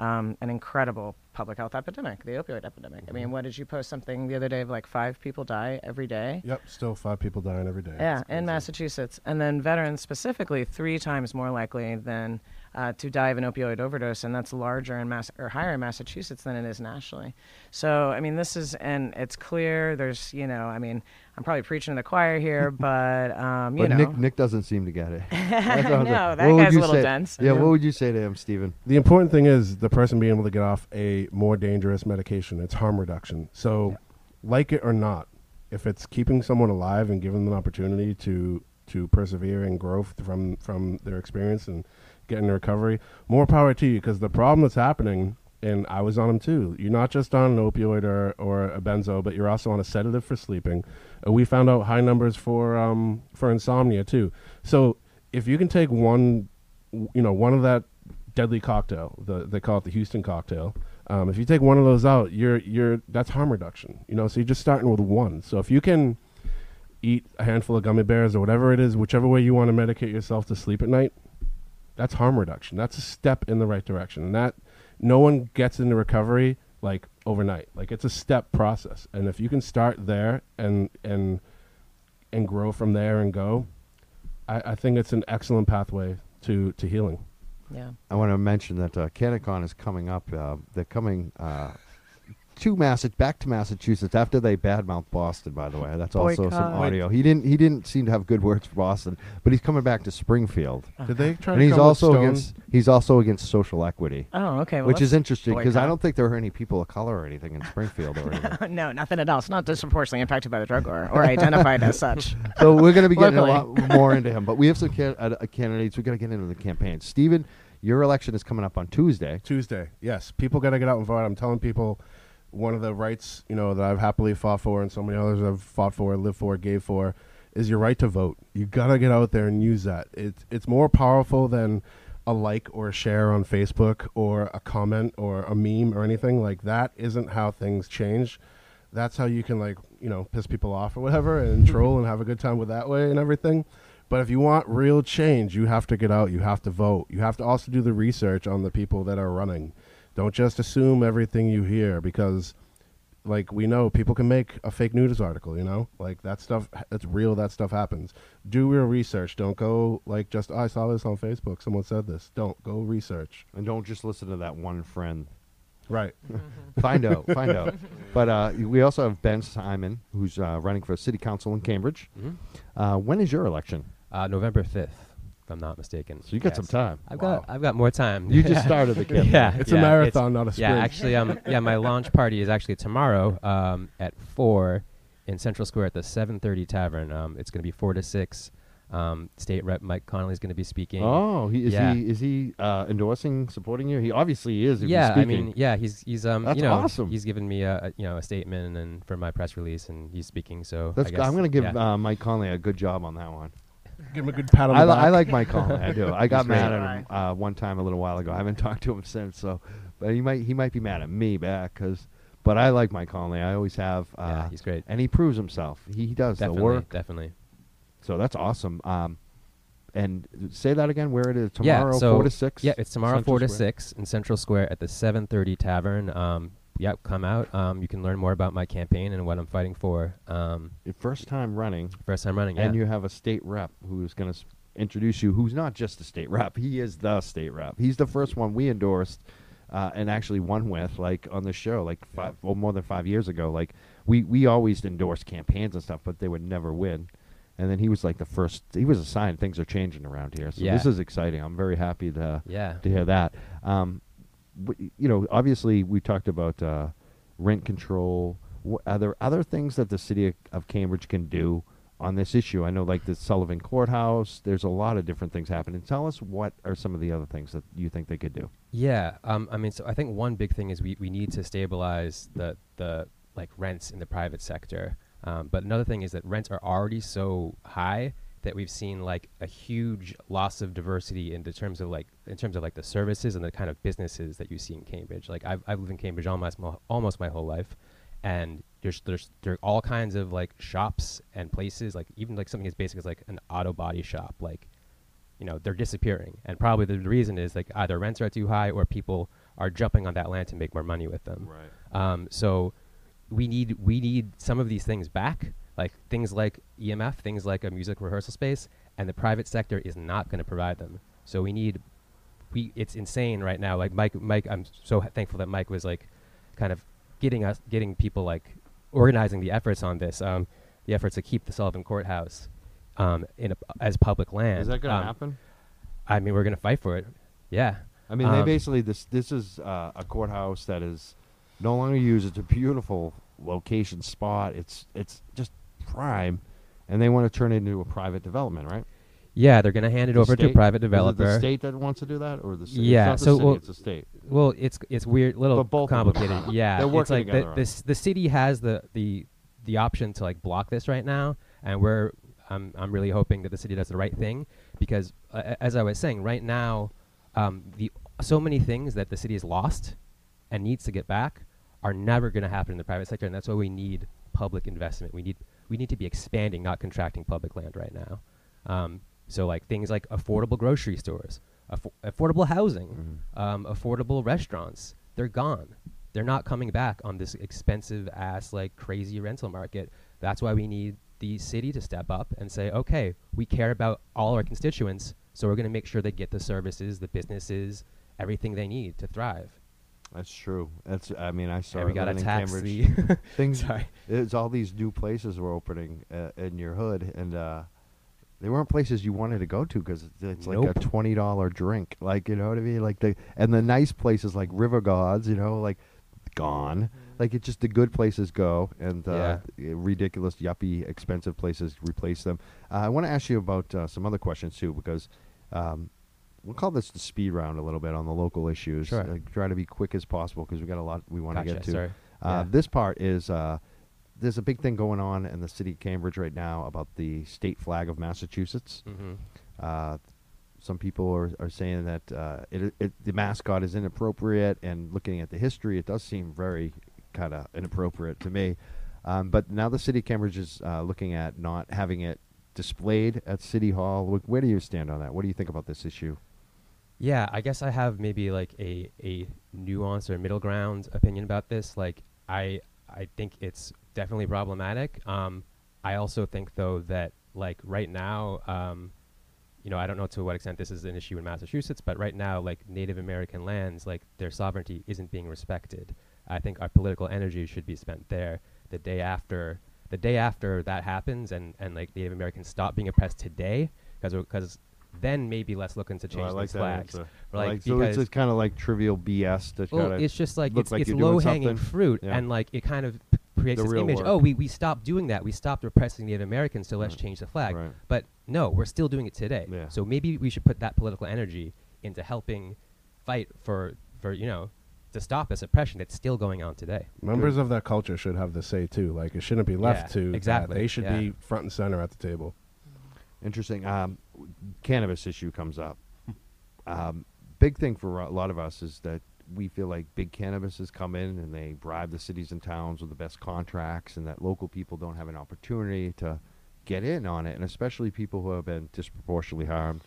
um, an incredible public health epidemic, the opioid epidemic. I mean, what did you post something the other day of like five people die every day? Yep, still five people dying every day. Yeah, in. Massachusetts. And then veterans specifically three times more likely than uh, to die of an opioid overdose, and that's larger in Mass or higher in Massachusetts than it is nationally. So, I mean, this is, and it's clear. There's, you know, I mean, I'm probably preaching to the choir here, but um, you But know, Nick Nick doesn't seem to get it. That's what I was No, like, that what guy's a little say- dense. Yeah, what would you say to him, Stephen? The important thing is the person being able to get off a more dangerous medication. It's harm reduction. So, like it or not, if it's keeping someone alive and giving them an opportunity to to persevere and growth from from their experience and get in recovery, more power to you. Because the problem that's happening, and I was on them too. You're not just on an opioid or or a benzo, but you're also on a sedative for sleeping. Uh, we found out high numbers for um for insomnia too. So if you can take one, you know, one of that deadly cocktail. The, they call it the Houston cocktail. Um, if you take one of those out, you're you're that's harm reduction. You know, so you're just starting with one. So if you can eat a handful of gummy bears or whatever it is, whichever way you want to medicate yourself to sleep at night, that's harm reduction. That's a step in the right direction. And that no one gets into recovery like overnight. Like it's a step process. And if you can start there and and and grow from there and go, I, I think it's an excellent pathway to to healing. yeah. I want to mention that uh, CannaCon is coming up. Uh, they're coming uh, to Massa- back to Massachusetts after they badmouth Boston. By the way, that's also some audio. He didn't. He didn't seem to have good words for Boston, but he's coming back to Springfield, Did they try and to he's come with also Stone? against. He's also against social equity, Oh, okay. Well, which is interesting because I boycott. don't think there are any people of color or anything in Springfield or anything. no, nothing at all. It's not disproportionately impacted by the drug war or identified as such. So we're going to be getting a Locally. lot more into him, but we have some can- uh, uh, candidates. We got to get into the campaign. Stephen, your election is coming up on Tuesday. Tuesday. Yes, people got to get out and vote. I'm telling people, one of the rights you know that I've happily fought for, and so many others I've fought for, lived for, gave for, is your right to vote. You got to get out there and use that. It's it's more powerful than a like or a share on Facebook or a comment or a meme or anything like that. Isn't how things change. That's how you can like you know piss people off or whatever and troll and have a good time with that way and everything. But if you want real change, you have to get out. You have to vote. You have to also do the research on the people that are running. Don't just assume everything you hear because, like we know, people can make a fake news article. You know, like that stuff. It's real. That stuff happens. Do real research. Don't go like just "Oh, I saw this on Facebook. Someone said this. Don't go research. And don't just listen to that one friend. Right. find out, find out. But uh, we also have Ben Simon, who's uh, running for city council in Cambridge. Mhm. Uh, when is your election? Uh, November fifth, if I'm not mistaken. So you got some time. I've Wow. got I've got more time. You just started the campaign. yeah, It's yeah, a marathon, not a sprint. Yeah, actually, um, yeah, my launch party is actually tomorrow um, at four in Central Square at the 7:30 Tavern. Um, it's going to be four to six. Um, State Rep Mike Connolly is going to be speaking. Oh, he, is Yeah. he is he uh, endorsing, supporting you? He obviously is. If he's yeah, I mean, yeah, he's he's um, That's you know, awesome. he's given me a, a you know a statement and for my press release, and he's speaking. So That's I g- guess, I'm going to give yeah. uh, Mike Connolly a good job on that one. Give him a good pat on the I, li- back. I like Mike Connolly. I do. I got He's mad at him uh, one time a little while ago. I haven't talked to him since. So, but he might he might be mad at me back because. But I like Mike Connolly. I always have. Uh, Yeah, he's great. and he proves himself. He, he does definitely, the work. definitely. So that's awesome. Um, and say that again. Where it is tomorrow, yeah, tomorrow, so, four to six. Yeah, it's tomorrow Central four to Square? six in Central Square at the 7:30 Tavern. Um, yeah, come out. Um, you can learn more about my campaign and what I'm fighting for. Um, Your first time running, first time running. Yeah. and you have a state rep who's going to s- introduce you. Who's not just a state rep; he is the state rep. He's the first one we endorsed. Uh, and actually won with like on the show like five well more than five years ago like we we always endorse campaigns and stuff but they would never win and then he was like the first he was a sign things are changing around here so Yeah. this is exciting i'm very happy to yeah. to hear that. Um, you know, obviously we talked about uh, rent control. Are there other things that the city of- of Cambridge can do on this issue? I know, like the Sullivan Courthouse. There's a lot of different things happening. Tell us what are some of the other things that you think they could do. Yeah, um, I mean, so I think one big thing is we, we need to stabilize the the like rents in the private sector. Um, but another thing is that rents are already so high that we've seen like a huge loss of diversity in the terms of like in terms of like the services and the kind of businesses that you see in Cambridge. Like I've I've lived in Cambridge almost my, almost my whole life, and there's there's there are all kinds of like shops and places like even like something as basic as like an auto body shop like you know they're disappearing and probably the reason is like either rents are too high or people are jumping on that land to make more money with them Right. um, so we need we need some of these things back like things like emf things like a music rehearsal space and the private sector is not going to provide them so we need we it's insane right now like mike mike i'm so thankful that mike was like kind of getting us getting people like organizing the efforts on this um, the efforts to keep the sullivan courthouse um, in a, as public land Is that going to Um, happen? I mean, we're gonna fight for it. Yeah. I mean, they um, basically this this is uh, a courthouse that is no longer used. It's a beautiful location spot. It's it's just prime, and they want to turn it into a private development, right? Yeah, they're gonna hand it The over to a state- private Is it developer. the state that wants to do that, or the city? Yeah, it's not the so, city, well- it's the state. Well, it's it's weird, little But both of them. complicated. yeah, They're it's like together the on the, it. s- the city has the the the option to like block this right now, and we're I'm I'm really hoping that the city does the right thing because uh, a- as I was saying, right now, um, the so many things that the city has lost and needs to get back are never going to happen in the private sector, and that's why we need public investment. We need we need to be expanding, not contracting public land right now. Um, so like things like affordable grocery stores, affo- affordable housing, Mm-hmm. um, affordable restaurants, they're gone. They're not coming back on this expensive ass like crazy rental market. That's why we need the city to step up and say, okay, we care about all our constituents, so we're going to make sure they get the services, the businesses, everything they need to thrive. That's true. That's. I mean, I saw and we got to living in tax Cambridge. the. things. Sorry. It's all these new places were opening uh, in your hood, and uh, they weren't places you wanted to go to because it's, it's like a twenty dollar drink. Like you know what I mean? Like the and the nice places like River Gods, you know, like gone. Like it's just the good places go, and uh, ridiculous, yuppie, expensive places replace them. Uh, I want to ask you about uh, some other questions too, because um, we'll call this the speed round a little bit on the local issues. Sure. Try to be quick as possible because we got a lot we want to Gotcha, get to. sorry. Uh, Yeah. This part is uh, there's a big thing going on in the city of Cambridge right now about the state flag of Massachusetts. hmm Uh, some people are, are saying that uh, it, it, the mascot is inappropriate, and looking at the history, it does seem very kind of inappropriate to me. Um, but now the city of Cambridge is uh, looking at not having it displayed at City Hall. Where do you stand on that? What do you think about this issue? Yeah, I guess I have maybe like a a nuanced or middle ground opinion about this. Like I I think it's definitely problematic. Um, I also think though that like right now, um, you know, I don't know to what extent this is an issue in Massachusetts, but right now, like Native American lands, like their sovereignty isn't being respected. I think our political energy should be spent there. The day after, the day after that happens, and and like Native Americans stop being oppressed today, because because then maybe let's look into Oh, changing these flags. answer. Like, Like, so it's just kind of like trivial BS to Well, kind of it's just like it's, like it's low hanging fruit, Yeah. and like it kind of p- creates The this image. work. Oh, we, we stopped doing that. We stopped repressing Native Americans, so let's change the flag. Right. But no, we're still doing it today. Yeah. So maybe we should put that political energy into helping fight for for you know to stop this oppression that's still going on today. Members of that culture should have the say too. Like it shouldn't be left Yeah, to that. exactly, They should yeah. be front and center at the table. Interesting. Um, cannabis issue comes up. Um, big thing for a lot of us is that we feel like big cannabuses come in and they bribe the cities and towns with the best contracts, and that local people don't have an opportunity to get in on it, and especially people who have been disproportionately harmed.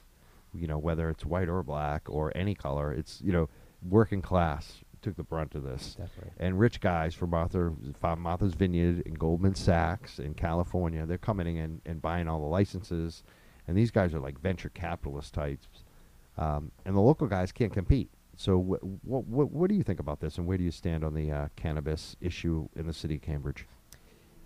You know, whether it's white or black or any color, it's you know, working class took the brunt of this. Definitely. And rich guys from Martha, from Martha's Vineyard and Goldman Sachs in California, they're coming in and buying all the licenses. And these guys are like venture capitalist types. Um, and the local guys can't compete. So, wh- wh- wh- what do you think about this, and where do you stand on the uh, cannabis issue in the city of Cambridge?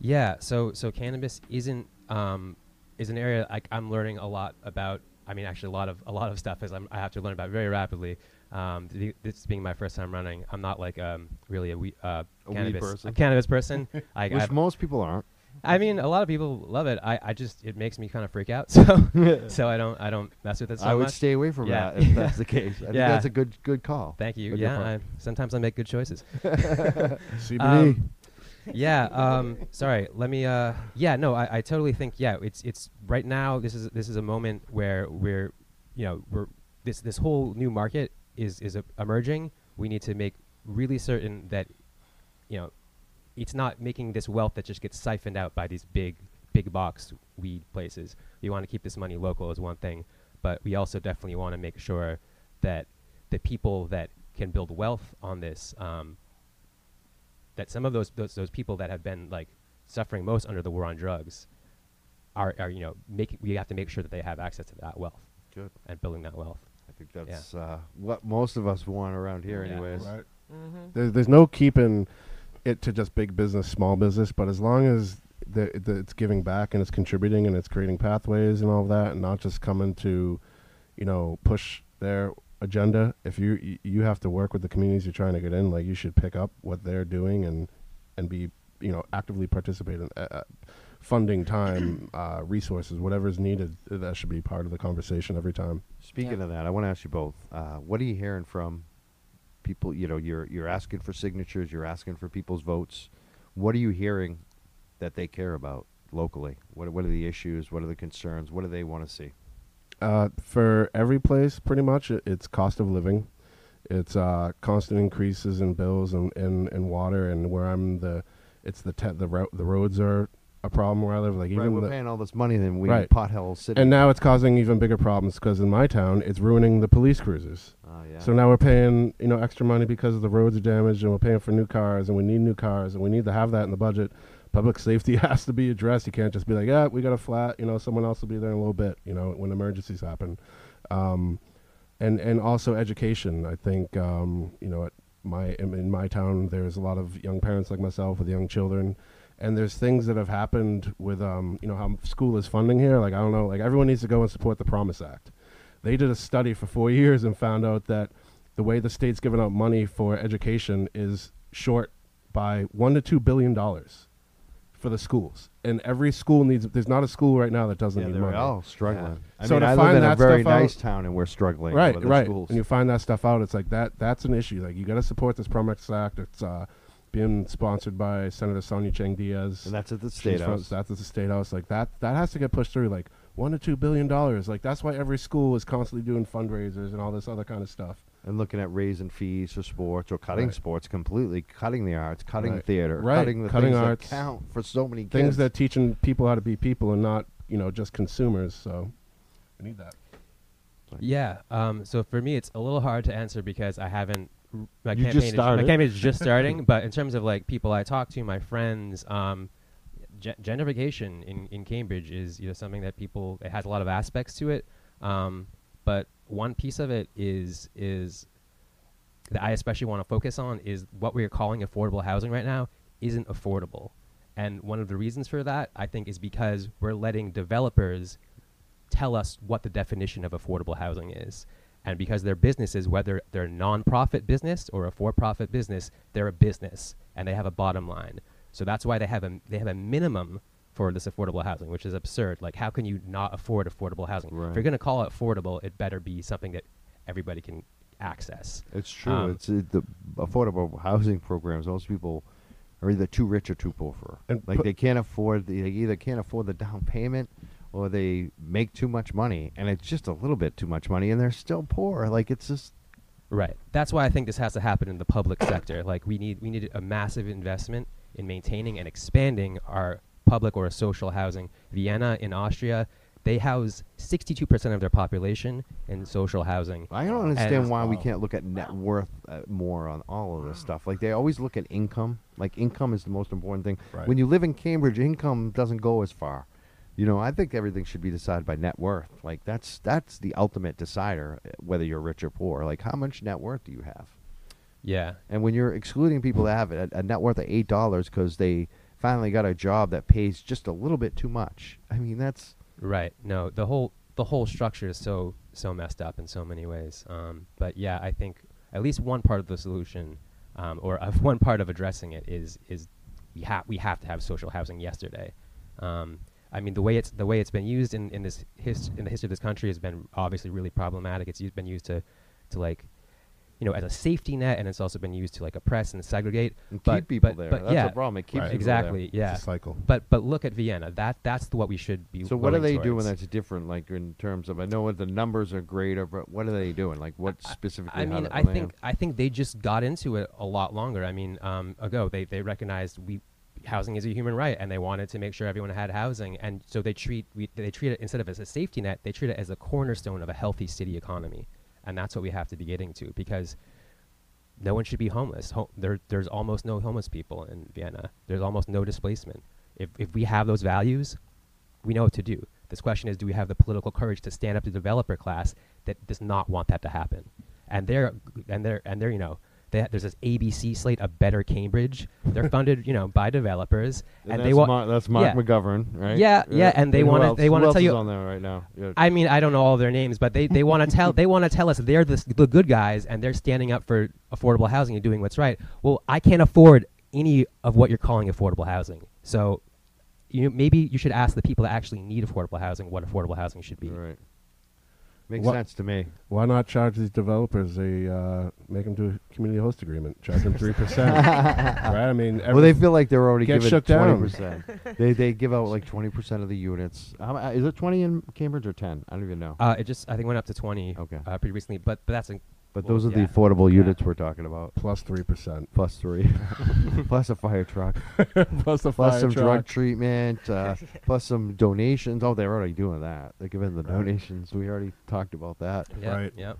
Yeah, so so cannabis isn't um, is an area like I'm learning a lot about. I mean, actually, a lot of a lot of stuff is I'm, I have to learn about very rapidly. Um, th- this being my first time running, I'm not like um, really a, we- uh, A weed cannabis person. a cannabis person. I, Which I've- most people aren't. I mean, a lot of people love it. I, I just it makes me kind of freak out. So so I don't I don't mess with it so I would much. stay away from Yeah. that if that's the case. I think Yeah. that's a good good call. Thank you. Beg Yeah, I, sometimes I make good choices. CBD. Um, yeah. Um, sorry. Let me. Uh, yeah. No. I, I totally think. Yeah. It's it's right now. This is this is a moment where we're, you know, we're this this whole new market is is emerging. We need to make really certain that, you know, it's not making this wealth that just gets siphoned out by these big big box weed places. We want to keep this money local is one thing, but we also definitely want to make sure that the people that can build wealth on this um, that some of those, those those people that have been like suffering most under the war on drugs are, are you know making we have to make sure that they have access to that wealth Good. and building that wealth. I think that's uh, what most of us want around here, Yeah. anyways. Right. Mm-hmm. There's there's no keeping it to just big business, small business, but as long as the, the, it's giving back and it's contributing and it's creating pathways and all of that, and not just coming to, you know, push their agenda. If you you- you have to work with the communities you're trying to get in, like you should pick up what they're doing and and be you know actively participating. uh, uh, funding, time, uh, resources, whatever is needed. That should be part of the conversation every time. Speaking Yeah. of that, I want to ask you both. Uh, what are you hearing from people? You know, you're you're asking for signatures. You're asking for people's votes. What are you hearing that they care about locally? What what are the issues? What are the concerns? What do they want to see? Uh, for every place, pretty much, it, it's cost of living. It's uh, constant increases in bills and, and, and water, and where I'm the, it's the te- the ro- the roads are a problem where I live. Like right, even we're the, paying all this money, then we Right. pothole city. and now it's causing even bigger problems because in my town, it's ruining the police cruisers. oh, yeah. So now we're paying you know extra money because the roads are damaged, and we're paying for new cars, and we need new cars, and we need to have that in the budget. Public safety has to be addressed. You can't just be like, yeah, we got a flat. You know, someone else will be there in a little bit. You know, when emergencies happen, um, and and also education. I think um, you know at my in my town, there's a lot of young parents like myself with young children. And there's things that have happened with, um, you know, how school is funding here. Like I don't know, like everyone needs to go and support the Promise Act they did a study for four years and found out that the way the state's giving out money for education is short by one to two billion dollars for the schools. And every school needs. There's not a school right now that doesn't yeah, need they're money. all struggling. I So mean, to I find live in a that very stuff out- nice town, and we're struggling. right, with right. Schools. And you find that stuff out. It's like that. That's an issue. Like you got to support this Promise Act. It's uh, being sponsored by Senator Sonia Chang Diaz. and that's at the She's state from- house. That's at the state house. Like that. That has to get pushed through. Like one to two billion dollars. Like that's why every school is constantly doing fundraisers and all this other kind of stuff. and looking at raising fees for sports or cutting Right. sports completely, cutting the arts, cutting Right. theater, Right. cutting the Cutting things arts. that count for so many kids. things that teaching people how to be people and not you know just consumers. So I need that. Yeah. Um, so for me, it's a little hard to answer because I haven't. My You just campaign is, my campaign is just starting, but in terms of like people I talk to, my friends, um, ge- gentrification in, in Cambridge is you know something that people it has a lot of aspects to it, um, but one piece of it is is that I especially want to focus on is what we are calling affordable housing right now isn't affordable, and one of the reasons for that I think is because we're letting developers tell us what the definition of affordable housing is. And because they're businesses, whether they're a non-profit business or a for-profit business, they're a business and they have a bottom line. So that's why they have a they have a minimum for this affordable housing, which is absurd. Like, how can you not afford affordable housing? Right. If you're going to call it affordable, it better be something that everybody can access. It's true. Um, it's uh, the affordable housing programs. Most people are either too rich or too poor for. And Like they can't afford. The, they either can't afford the down payment, or they make too much money, and it's just a little bit too much money, and they're still poor. Like it's just Right. That's why I think this has to happen in the public sector. Like we need we need a massive investment in maintaining and expanding our public or social housing. Vienna in Austria, they house 62% of their population in social housing. I don't understand And- why we can't look at net worth uh, more on all of this stuff. Like they always look at income. Like income is the most important thing. Right. When you live in Cambridge, income doesn't go as far. You know, I think everything should be decided by net worth. Like that's that's the ultimate decider uh, whether you're rich or poor. Like how much net worth do you have? Yeah. And when you're excluding people that have a, a net worth of eight dollars because they finally got a job that pays just a little bit too much, I mean that's Right. No, the whole the whole structure is so so messed up in so many ways. Um, but yeah, I think at least one part of the solution, um, or of one part of addressing it is is we have we have to have social housing yesterday. Um, I mean, the way it's the way it's been used in in this his, in the history of this country has been obviously really problematic. It's used, been used to to like. You know, as a safety net, and it's also been used to like oppress and segregate. and but, keep people but, there. But that's yeah, the problem. It keeps Right. people there. exactly. Yeah, It's a cycle. but but look at Vienna. That that's the, what we should be. So what are going they doing towards. that's different? Like in terms of, I know what the numbers are greater, but what are they doing? Like what specifically? I mean, I plan? think I think they just got into it a lot longer. I mean, um, ago they they recognized we housing is a human right, and they wanted to make sure everyone had housing, and so they treat we, they treat it instead of as a safety net, they treat it as a cornerstone of a healthy city economy, and that's what we have to be getting to because no one should be homeless. Ho- there, there's almost no homeless people in Vienna. There's almost no displacement. If if we have those values, we know what to do. This question is, do we have the political courage to stand up to the developer class that does not want that to happen? And they're and they're and they're you know they, there's this ABC slate, a better Cambridge. They're funded you know by developers, and, And they want. Mark, that's Mark yeah. McGovern, right? Yeah, yeah, and they want to they who else tell you- on there right now. Yeah. I mean, I don't know all their names, but they, they want to tell they want to tell us they're the, the good guys and they're standing up for affordable housing and doing what's right. Well, I can't afford any of what you're calling affordable housing. So, you maybe you should ask the people that actually need affordable housing what affordable housing should be. right. Makes What- sense to me. Why not charge these developers a uh, make them do a community host agreement? Charge them three percent, right? I mean, well, they feel like they're already Get giving shook twenty down. percent. they they give out like twenty percent of the units. How, mu- is it twenty in Cambridge or ten? I don't even know. Uh, it just I think went up to twenty Okay. uh, pretty recently, but but that's a, but well, those are yeah. the affordable Yeah. units we're talking about. plus three percent, Plus three, plus a fire truck, plus the plus fire some truck. drug treatment, uh, plus some donations. Oh, they're already doing that. They're giving the Right. donations. We already talked about that. yeah, Right. yeah.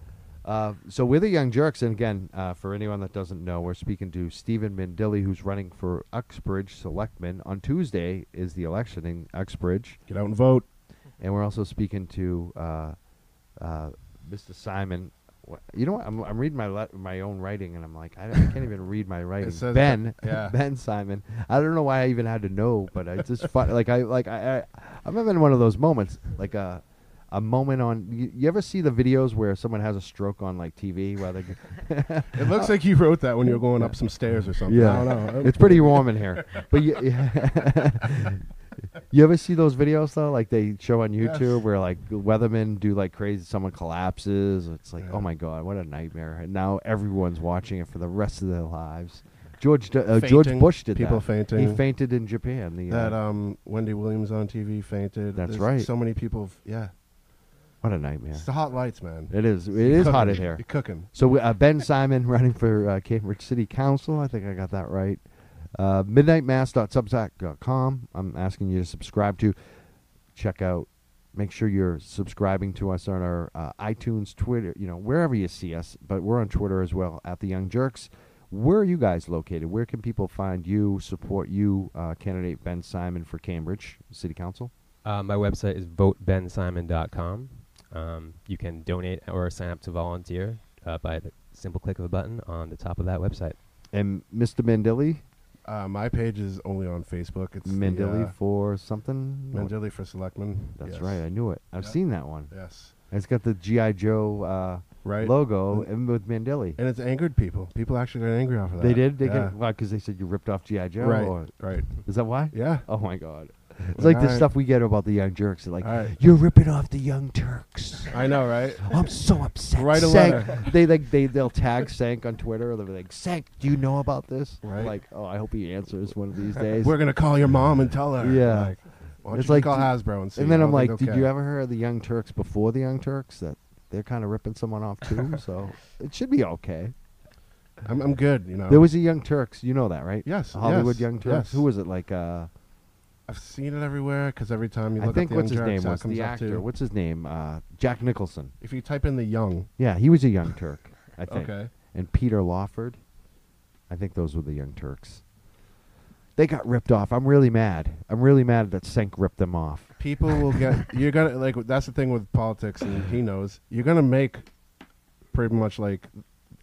Uh, so we're the Young Jurks, and again, uh, for anyone that doesn't know, we're speaking to Stephen Mandile, who's running for Uxbridge Selectman. On Tuesday is the election in Uxbridge, Get out and vote. and we're also speaking to uh, uh, Mr. Simon. Wha- You know what? I'm, I'm reading my le- my own writing, and I'm like, I, I can't even read my writing. Ben, that- yeah. Ben Simon. I don't know why I even had to know, but I just fun, like I like I, I I'm having one of those moments, like a a moment on. You, you ever see the videos where someone has a stroke on like TV? While they, It looks like you wrote that when you were going up some stairs or something. yeah, I don't know. it's pretty warm in here. But you, you ever see those videos though? Like they show on Yes. YouTube where like weathermen do like crazy. Someone collapses. It's like, Yeah. oh my god, what a nightmare! And now everyone's watching it for the rest of their lives. George uh, George Bush did people that. fainting. He fainted in Japan. The that uh, um Wendy Williams on TV fainted. That's There's right. So many people. f- Yeah, what a nightmare. it's the hot lights, man. It is. It is hot Cooking. in here. You're cooking. So uh, Ben Simon running for uh, Cambridge City Council. I think I got that right. Uh, midnightmass.substack.com. I'm asking you to subscribe to. Check out. Make sure you're subscribing to us on our uh, iTunes, Twitter, you know, wherever you see us. But we're on Twitter as well at the Young Jurks. Where are you guys located? Where can people find you, support you, uh, candidate Ben Simon for Cambridge City Council? Uh, my website is votebensimon.com. Um, you can donate or sign up to volunteer uh, by the simple click of a button on the top of that website. And Mr. Mandile, Uh, my page is only on Facebook. It's the, uh, for something. Mandile for Selectman. That's Yes. right. I knew it. I've Yeah. seen that one. Yes. It's got the GI Joe uh, Right. logo And- with Mandile. And it's angered people. People actually got angry off of that. They did. They yeah. Because they said you ripped off GI Joe. Right. Or, Right. is that why? Yeah. Oh my God. It's like the Alright. stuff we get about the Young Jurks. Like, Alright. you're ripping off the Young Turks. I know, right? I'm so upset. Write a Cenk- letter. They like they they'll tag Cenk on Twitter. They'll be like, Cenk, do you know about this? I'm Right. Like, oh, I hope he answers one of these days. We're gonna call your mom and tell her. Yeah. Like, why don't It's you like call d- Hasbro and see? and then I I'm don't like, think did you ever hear of the Young Turks before the Young Turks? That they're kind of ripping someone off too. so it should be okay. I'm, I'm good. You know. There was a Young Turks. You know that, right? Yes, A Hollywood yes, Young Turks. yes. Who was it? Like, uh, I've seen it everywhere because every time you I look think up the what's his Young name Turks, that was comes the up actor. too. What's his name? Uh, Jack Nicholson. If you type in the Young, Yeah, he was a Young Turk, I think. okay, And Peter Lawford. I think those were the Young Turks. They got ripped off. I'm really mad. I'm really mad that Cenk ripped them off. people will get. You're gonna like. That's the thing with politics, and he knows you're gonna make pretty much like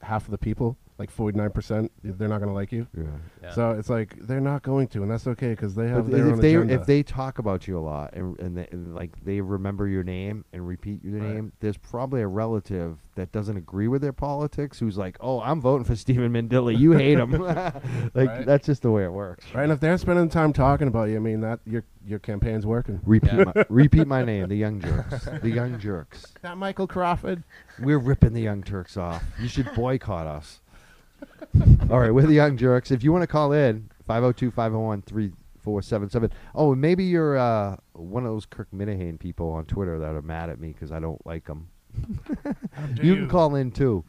half of the people, like 49 percent. They're not gonna like you. Yeah. Yeah. So it's like they're not going to, and that's okay because they have But their if own they agenda. if they talk about you a lot and, and, they, and like they remember your name and repeat your Right. name, there's probably a relative that doesn't agree with their politics who's like, "Oh, I'm voting for Stephen Mandile. You hate him." like Right. that's just the way it works. right, and if they're spending time talking about you, I mean that your your campaign's working. Repeat Yeah. my, repeat my name, the Young Jurks. The Young Jurks. That Michael Crawford. We're ripping the Young Turks off. You should boycott us. All right, we're the Young Jurks. If you want to call in, 502 501 3477. Oh, and maybe you're uh, one of those Kirk Minihane people on Twitter that are mad at me because I don't like them. You can call in too.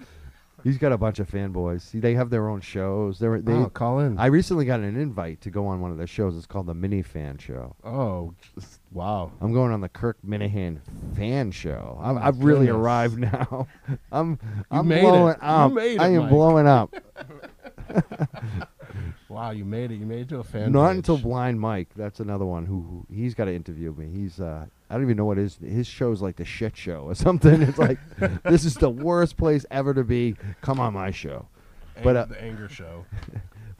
He's got a bunch of fanboys. See, they have their own shows. They're, they, oh, call in. I recently got an invite to go on one of their shows. It's called the Mini Fan Show. oh, just- wow. I'm going on the Kirk Minihane fan show. I'm, I've really goodness. arrived now. I'm I'm made it. blowing You up. made it, I am Mike. blowing up. Wow, you made it. You made it to a fan. Not page. until Blind Mike. That's another one who, who he's got to interview me. He's uh I don't even know what his his show's like the shit show or something. It's like this is the worst place ever to be. Come on my show. but, uh, the anger show.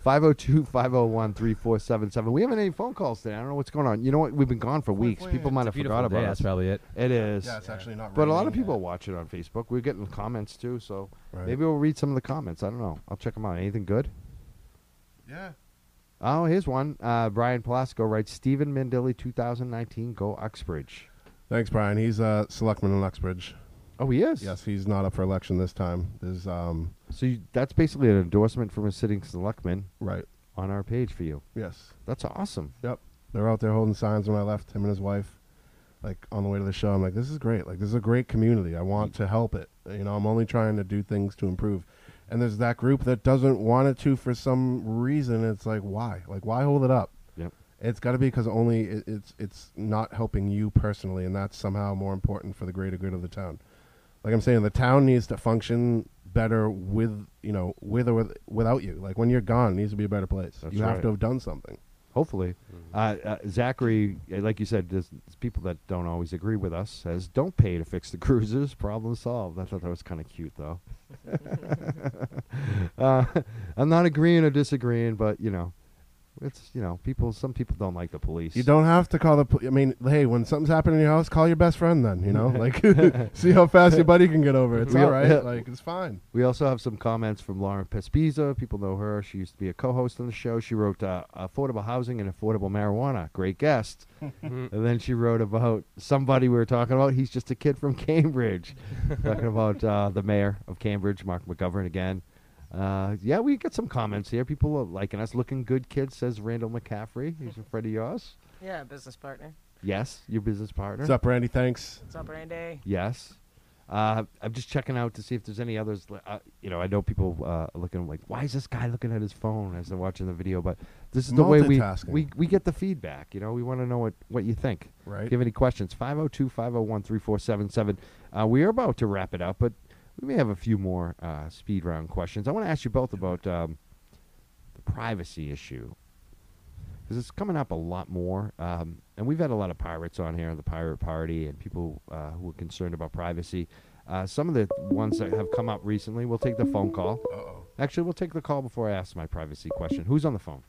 502-501-3477. We haven't any phone calls today. I don't know what's going on. You know what? We've been gone for weeks. wait, People might have beautiful forgot day. about That's probably it. It is. Yeah, it's actually not. But a lot of raining. people watch it on Facebook. We're getting comments too, so Right. maybe we'll read some of the comments. I don't know. I'll check them out. Anything good? Yeah. Oh, here's one. Uh, Brian Plasco writes Stephen Mandile 2019 Go Uxbridge. Thanks, Brian. He's a selectman in Uxbridge. Oh, he is? Yes, he's not up for election this time. There's um So you, that's basically an endorsement from a sitting selectman right. on our page for you. Yes. That's awesome. Yep. They're out there holding signs when I left him and his wife. Like on the way to the show, I'm like, this is great. Like this is a great community. I want to help it. You know, I'm only trying to do things to improve. And there's that group that doesn't want it to for some reason. It's like, why? Like, why hold it up? Yep. It's got to be because only it, it's it's not helping you personally, and that's somehow more important for the greater good of the town. Like I'm saying, the town needs to function better with you know with or with, without you. Like when you're gone, it needs to be a better place. That's you have to have done something. Hopefully. Uh, uh, Zachary, uh, like you said, there's, there's people that don't always agree with us, says, don't pay to fix the cruisers. Problem solved. I thought that was kind of cute, though. uh, I'm not agreeing or disagreeing, but, you know, it's, you know, people, some people don't like the police. You don't have to call the. pol- I mean, hey, when something's happening in your house, call your best friend. Then you know, like, see how fast your buddy can get over. It's We all all- right. Like it's fine. We also have some comments from Lauren Pespiza. People know her. She used to be a co-host on the show. She wrote uh, affordable housing and affordable marijuana. Great guest. and then she wrote about somebody we were talking about. He's just a kid from Cambridge. talking about uh, the mayor of Cambridge, Marc McGovern again. Uh, yeah, we get some comments here. People are liking us. Looking good, kid, says Randall McCaffrey. He's a friend of yours. Yeah, business partner. Yes, your business partner. What's up, Randy? Thanks. What's up, Randy? Yes. Uh, I'm just checking out to see if there's any others. Uh, you know, I know people uh, are looking like, why is this guy looking at his phone as they're watching the video? But this is the way we, we we get the feedback. You know, we want to know what, what you think. Right. If you have any questions, 502 501 3477. Uh, We are about to wrap it up, but we may have a few more uh, speed round questions. I want to ask you both about um, the privacy issue because it's coming up a lot more. Um, and we've had a lot of pirates on here, in the pirate party, and people uh, who are concerned about privacy. Uh, some of the ones that have come up recently, we'll take the phone call. Uh-oh. Actually, we'll take the call before I ask my privacy question. Who's on the phone?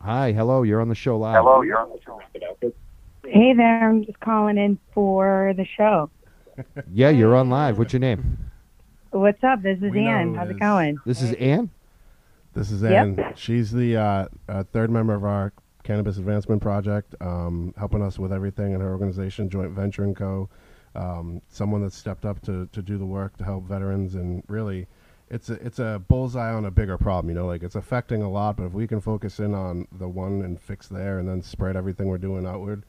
Hi, hello, you're on the show live. Hello, you're on the show. Hey there, I'm just calling in for the show. Yeah, you're on live. What's your name? What's up? This is We know Ann. who How's it it is. going? This is Ann. This is Yep. Ann. She's the uh, uh, third member of our Cannabis Advancement Project, um, helping us with everything in her organization, Joint Venture and Co. Um, someone that stepped up to, to do the work to help veterans, and really, it's a it's a bullseye on a bigger problem. You know, like it's affecting a lot, but if we can focus in on the one and fix there, and then spread everything we're doing outward,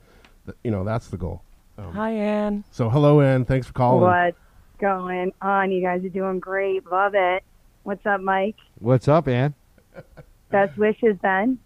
th- you know, that's the goal. Um, Hi, Anne. So, hello, Anne. Thanks for calling. What's going on? You guys are doing great. Love it. What's up, Mike? What's up, Anne? Best wishes, Ben.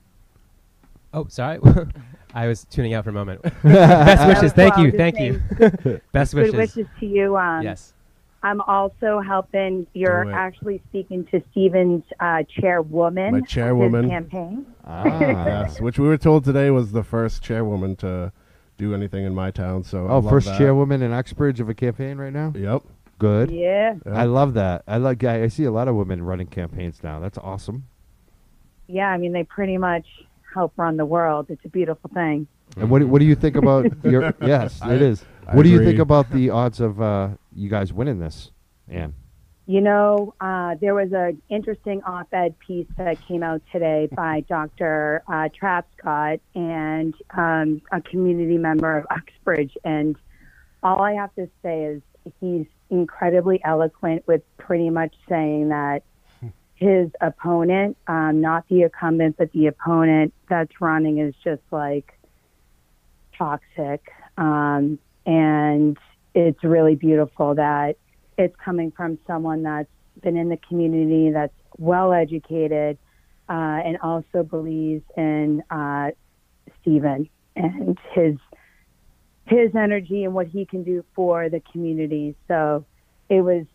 Oh, sorry. I was tuning out for a moment. Best wishes. Thank Well, you. Thank saying you. Best wishes. Good wishes. wishes to you. Um, Yes. I'm also helping. You're Do actually speaking to Stephen's uh, chairwoman. My of chairwoman. His campaign. Ah, Yes, which we were told today was the first chairwoman to do anything in my town. So I Oh, love first that. chairwoman in Uxbridge of a campaign right now. Yep. Good. Yeah. Yeah. I love that. I like. I, I see a lot of women running campaigns now. That's awesome. Yeah. I mean, they pretty much help run the world. It's a beautiful thing. And what do- what do you think about your? Yes, I- it is. I What do you think about the odds of uh, you guys winning this, Anne? You know, uh, there was an interesting op-ed piece that came out today by Dr. Uh, Trapscott and um, a community member of Uxbridge, and all I have to say is he's incredibly eloquent with pretty much saying that his opponent, um, not the incumbent, but the opponent that's running, is just like toxic, um, and it's really beautiful that it's coming from someone that's been in the community, that's well educated, uh, and also believes in uh, Stephen and his his energy and what he can do for the community. So it was,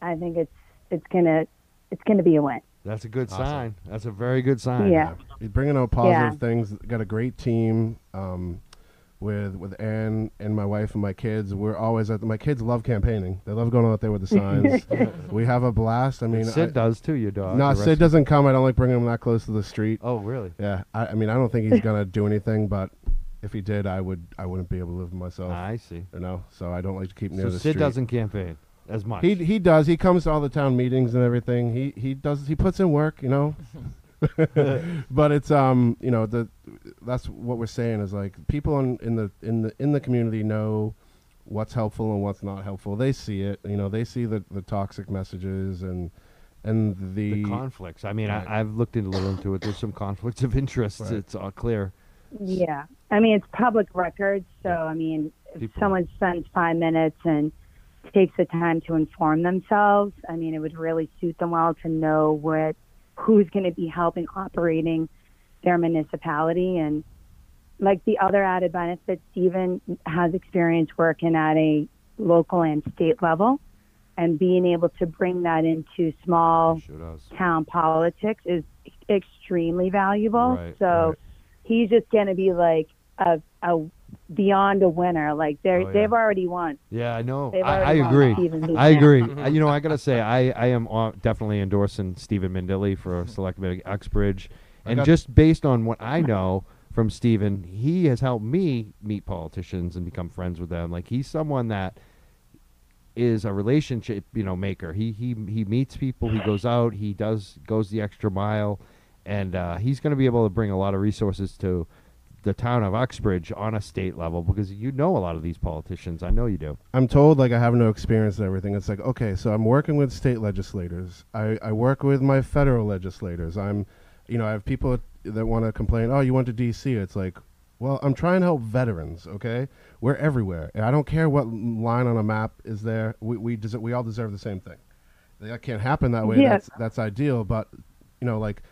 I think it's it's gonna it's gonna be a win. That's a good Awesome. sign. That's a very good sign. Yeah. He's bringing out positive Yeah. things. Got a great team um, with with Ann and my wife and my kids. We're always at the, my kids love campaigning. They love going out there with the signs. we have a blast. I mean, Sid I- does too. Your dog. no, the Sid doesn't come. I don't like bringing him that close to the street. Oh, really? Yeah, I, I mean, I don't think he's gonna do anything. But if he did, I would. I wouldn't be able to live with myself. I see. you know, so I don't like to keep near So the Sid street. doesn't campaign as much. He he does. He comes to all the town meetings and everything. He he does. He puts in work, you know. but it's um you know the that's what we're saying is like people in, in the in the in the community know what's helpful and what's not helpful. They see it. You know they see the the toxic messages and and the, the conflicts. I mean, Right. I, I've looked a little into it. There's some conflicts of interest. Right. It's all clear. Yeah. I mean, it's public record. So, I mean, if People- someone spends five minutes and takes the time to inform themselves, I mean, it would really suit them well to know what who's going to be helping operating their municipality. And like the other added benefit, Stephen has experience working at a local and state level. And being able to bring that into small Sure town politics is extremely valuable. Right, so right. he's just going to be like a, a beyond a winner. Like they're Oh, yeah. they've already won. Yeah, I know. I, I agree. I agree. I, you know, I gotta say, I, I am definitely endorsing Stephen Mandile for select Selectman Uxbridge, and just based on what I know from Stephen, he has helped me meet politicians and become friends with them. Like he's someone that is a relationship, you know, maker. He he he meets people. He goes out. He does goes the extra mile, and uh, he's going to be able to bring a lot of resources to the town of Uxbridge on a state level because you know a lot of these politicians. I know you do. I'm told like I have no experience in everything. It's like okay, so I'm working with state legislators. I, I work with my federal legislators. I'm, you know, I have people that want to complain. Oh, you went to D.C. It's like, well, I'm trying to help veterans. Okay, we're everywhere, and I don't care what line on a map is there. We we des- we all deserve the same thing. That can't happen that way. Yeah. That's that's ideal, but you know, like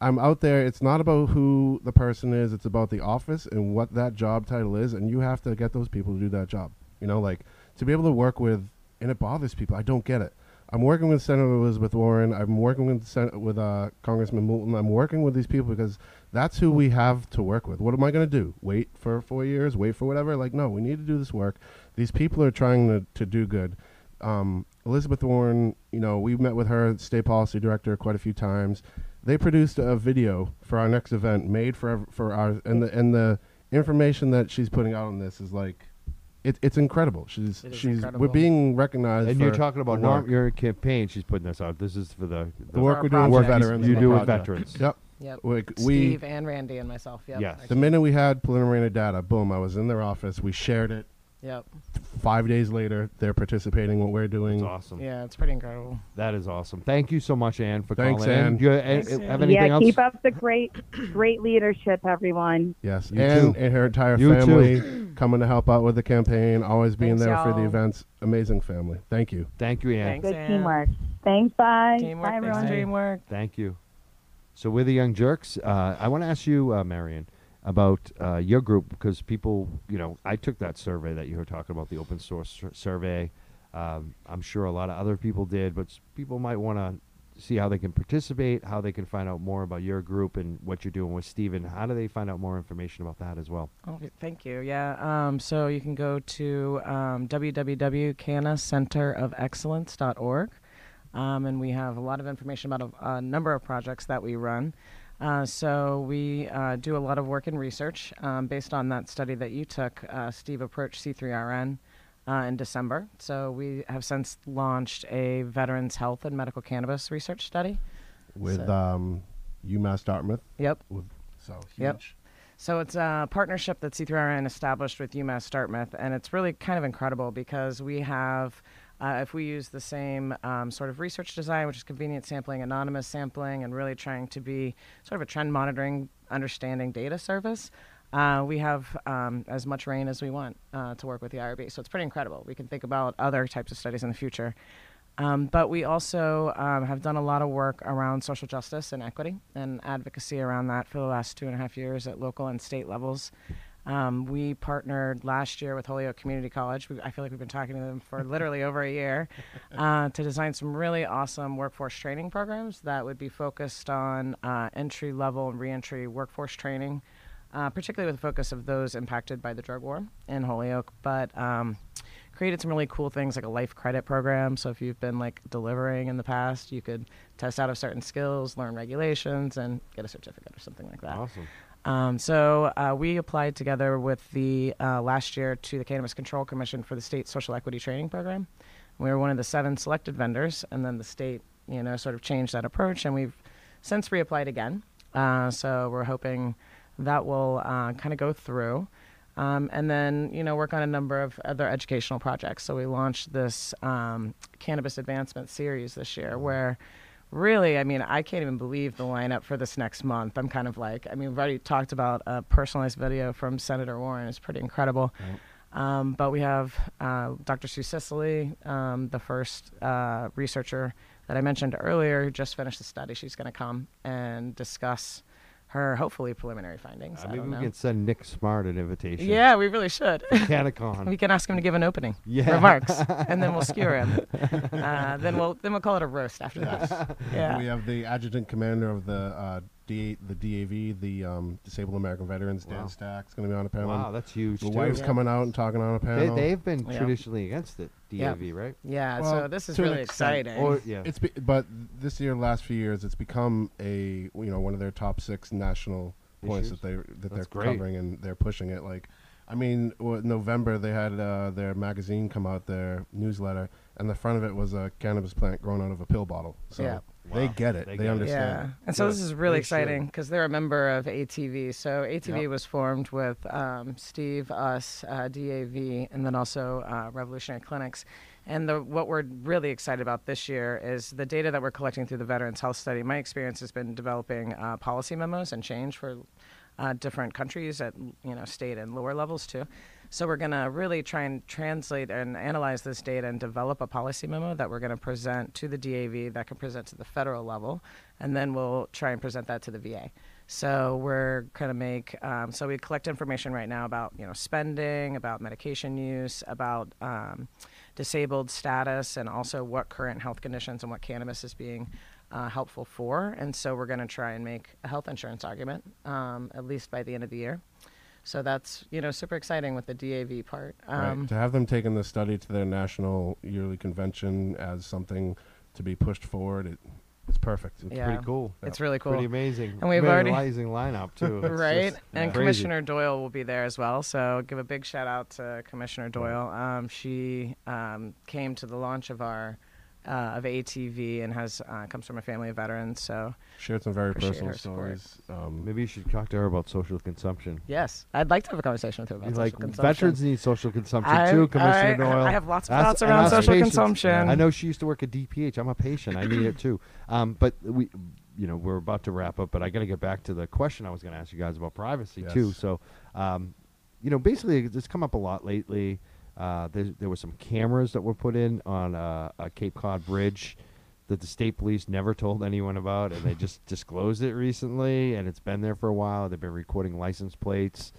I'm out there. It's not about who the person is. It's about the office and what that job title is, and you have to get those people to do that job. You know, like to be able to work with, and it bothers people. I don't get it. I'm working with Senator Elizabeth Warren. I'm working with Sen- with uh, Congressman Moulton. I'm working with these people because that's who we have to work with. What am I going to do? Wait for four years? Wait for whatever? Like, no, we need to do this work. These people are trying to, to do good. Um, Elizabeth Warren, you know, we've met with her, state policy director, quite a few times. They produced a video for our next event, made for for our and the and the information that she's putting out on this is like, it, it's incredible. She's It is she's incredible. we're being recognized. And for you're talking about the norm, your campaign. She's putting this out. This is for the the work we're doing with veterans. you do with veterans. Yep. Yep. Like we Steve and Randy and myself. Yep. Yes. the minute we had preliminary data, boom! I was in their office. We shared it. Yep. Five days later, they're participating in what we're doing. That's awesome. Yeah, it's pretty incredible. That is awesome. Thank you so much, Ann, for Thanks, calling in. Ann. Do you uh, Thanks, have Ann. anything yeah, else? keep up the great great leadership, everyone. Yes, You and, too. and her entire You family coming to help out with the campaign, always being Thanks, there for the y'all. events. Amazing family. Thank you. Thank you, Ann. Thanks, Good Ann. teamwork. Thanks. Bye. Teamwork Bye, makes everyone. dream work. Thank you. So we're the Young Jurks. Uh, I want to ask you, uh, Marion, about uh, your group because people, you know, I took that survey that you were talking about, the open source sur- survey. Um, I'm sure a lot of other people did, but s- people might want to see how they can participate, how they can find out more about your group and what you're doing with Stephen. How do they find out more information about that as well? Oh, thank you. Yeah. Um, so you can go to um, www.canacenterofexcellence.org, um, and we have a lot of information about a, a number of projects that we run. Uh, so we uh, do a lot of work in research um, based on that study that you took. Uh, Steve approached C3RN uh, in December. So we have since launched a veterans health and medical cannabis research study. with So- um, UMass Dartmouth. Yep. With, so huge. Yep. So it's a partnership that C3RN established with UMass Dartmouth, and it's really kind of incredible because we have, uh, if we use the same um, sort of research design, which is convenient sampling, anonymous sampling, and really trying to be sort of a trend monitoring, understanding data service, uh, we have um, as much rain as we want uh, to work with the IRB. So it's pretty incredible. We can think about other types of studies in the future. Um, but we also um, have done a lot of work around social justice and equity and advocacy around that for the last two and a half years at local and state levels. Um, we partnered last year with Holyoke Community College. We, I feel like we've been talking to them for literally over a year uh, to design some really awesome workforce training programs that would be focused on uh, entry level and reentry workforce training, uh, particularly with the focus of those impacted by the drug war in Holyoke. But um, created some really cool things like a life credit program. So if you've been like delivering in the past, you could test out of certain skills, learn regulations, and get a certificate or something like that. Awesome. Um, so uh, we applied together with the uh, last year to the Cannabis Control Commission for the state social equity training program. We were one of the seven selected vendors, and then the state, you know, sort of changed that approach, and we've since reapplied again. Uh, so we're hoping that will uh, kind of go through. Um, and then, you know, work on a number of other educational projects. So we launched this um, cannabis advancement series this year, where really, I mean, I can't even believe the lineup for this next month. I'm kind of like, I mean, we've already talked about a personalized video from Senator Warren. It's pretty incredible. Um, but we have uh, Dr. Sue Sisley, um, the first uh, researcher that I mentioned earlier, who just finished the study. She's going to come and discuss her hopefully preliminary findings. Uh, I maybe don't we know. can send Nick Smart an invitation. Yeah, we really should. CannaCon. we can ask him to give an opening Yeah. remarks, and then we'll skewer him. Uh, then we'll then we'll call it a roast after that. Yeah. We have the adjutant commander of the the DAV, the um, Disabled American Veterans, Dan Wow. Stack's going to be on a panel. Wow, that's huge. the too. wife's Yeah. coming out and talking on a They, panel. they've been Yeah. traditionally against it, Yeah. DAV, right? Yeah, Well, so this is to an really extent. exciting. Or yeah, It's be, but this year, last few years, it's become a you know one of their top six national points Issues? that they that they're great. covering and they're pushing it. Like, I mean, what, November they had uh, their magazine come out, their newsletter, and the front of it was a cannabis plant grown out of a pill bottle. So Yeah. they Wow. get it. They They, get it. understand. Yeah, and so Good. this is really They exciting because they're a member of ATV. So ATV Yep. was formed with um, Steve, us, uh, DAV, and then also uh, Revolutionary Clinics. And the, what we're really excited about this year is the data that we're collecting through the Veterans Health Study. My experience has been developing uh, policy memos and change for uh, different countries at you know state and lower levels too. So we're going to really try and translate and analyze this data and develop a policy memo that we're going to present to the DAV that can present to the federal level, and then we'll try and present that to the VA. So we're going to make um, so we collect information right now about you know spending, about medication use, about um, disabled status, and also what current health conditions and what cannabis is being uh, helpful for. And so we're going to try and make a health insurance argument um, at least by the end of the year. So that's you know super exciting with the DAV part. Um, right. To have them taking the study to their national yearly convention as something to be pushed forward, it, it's perfect. it's yeah. pretty cool. It's really cool. Pretty amazing. And we've already- amazing lineup too. It's right? just and crazy. Commissioner Doyle will be there as well. So give a big shout out to Commissioner Doyle. Um, she um, came to the launch of our uh, of ATV and has uh, comes from a family of veterans. So Shared some very personal stories. Um, Maybe you should talk to her about social consumption. yes, I'd like to have a conversation with her about You're social like consumption. veterans need social consumption I- too, Commissioner I- Doyle. I have lots of Us- thoughts and around social patients. consumption. I know she used to work at DPH. I'm a patient. I need it too. Um, but we, you know, we're about to wrap up. But I got to get back to the question I was going to ask you guys about privacy too. So, um, you know, basically, it's come up a lot lately. Uh, there, there were some cameras that were put in on uh, a Cape Cod bridge that the state police never told anyone about, and they just disclosed it recently, and it's been there for a while. They've been recording license plates.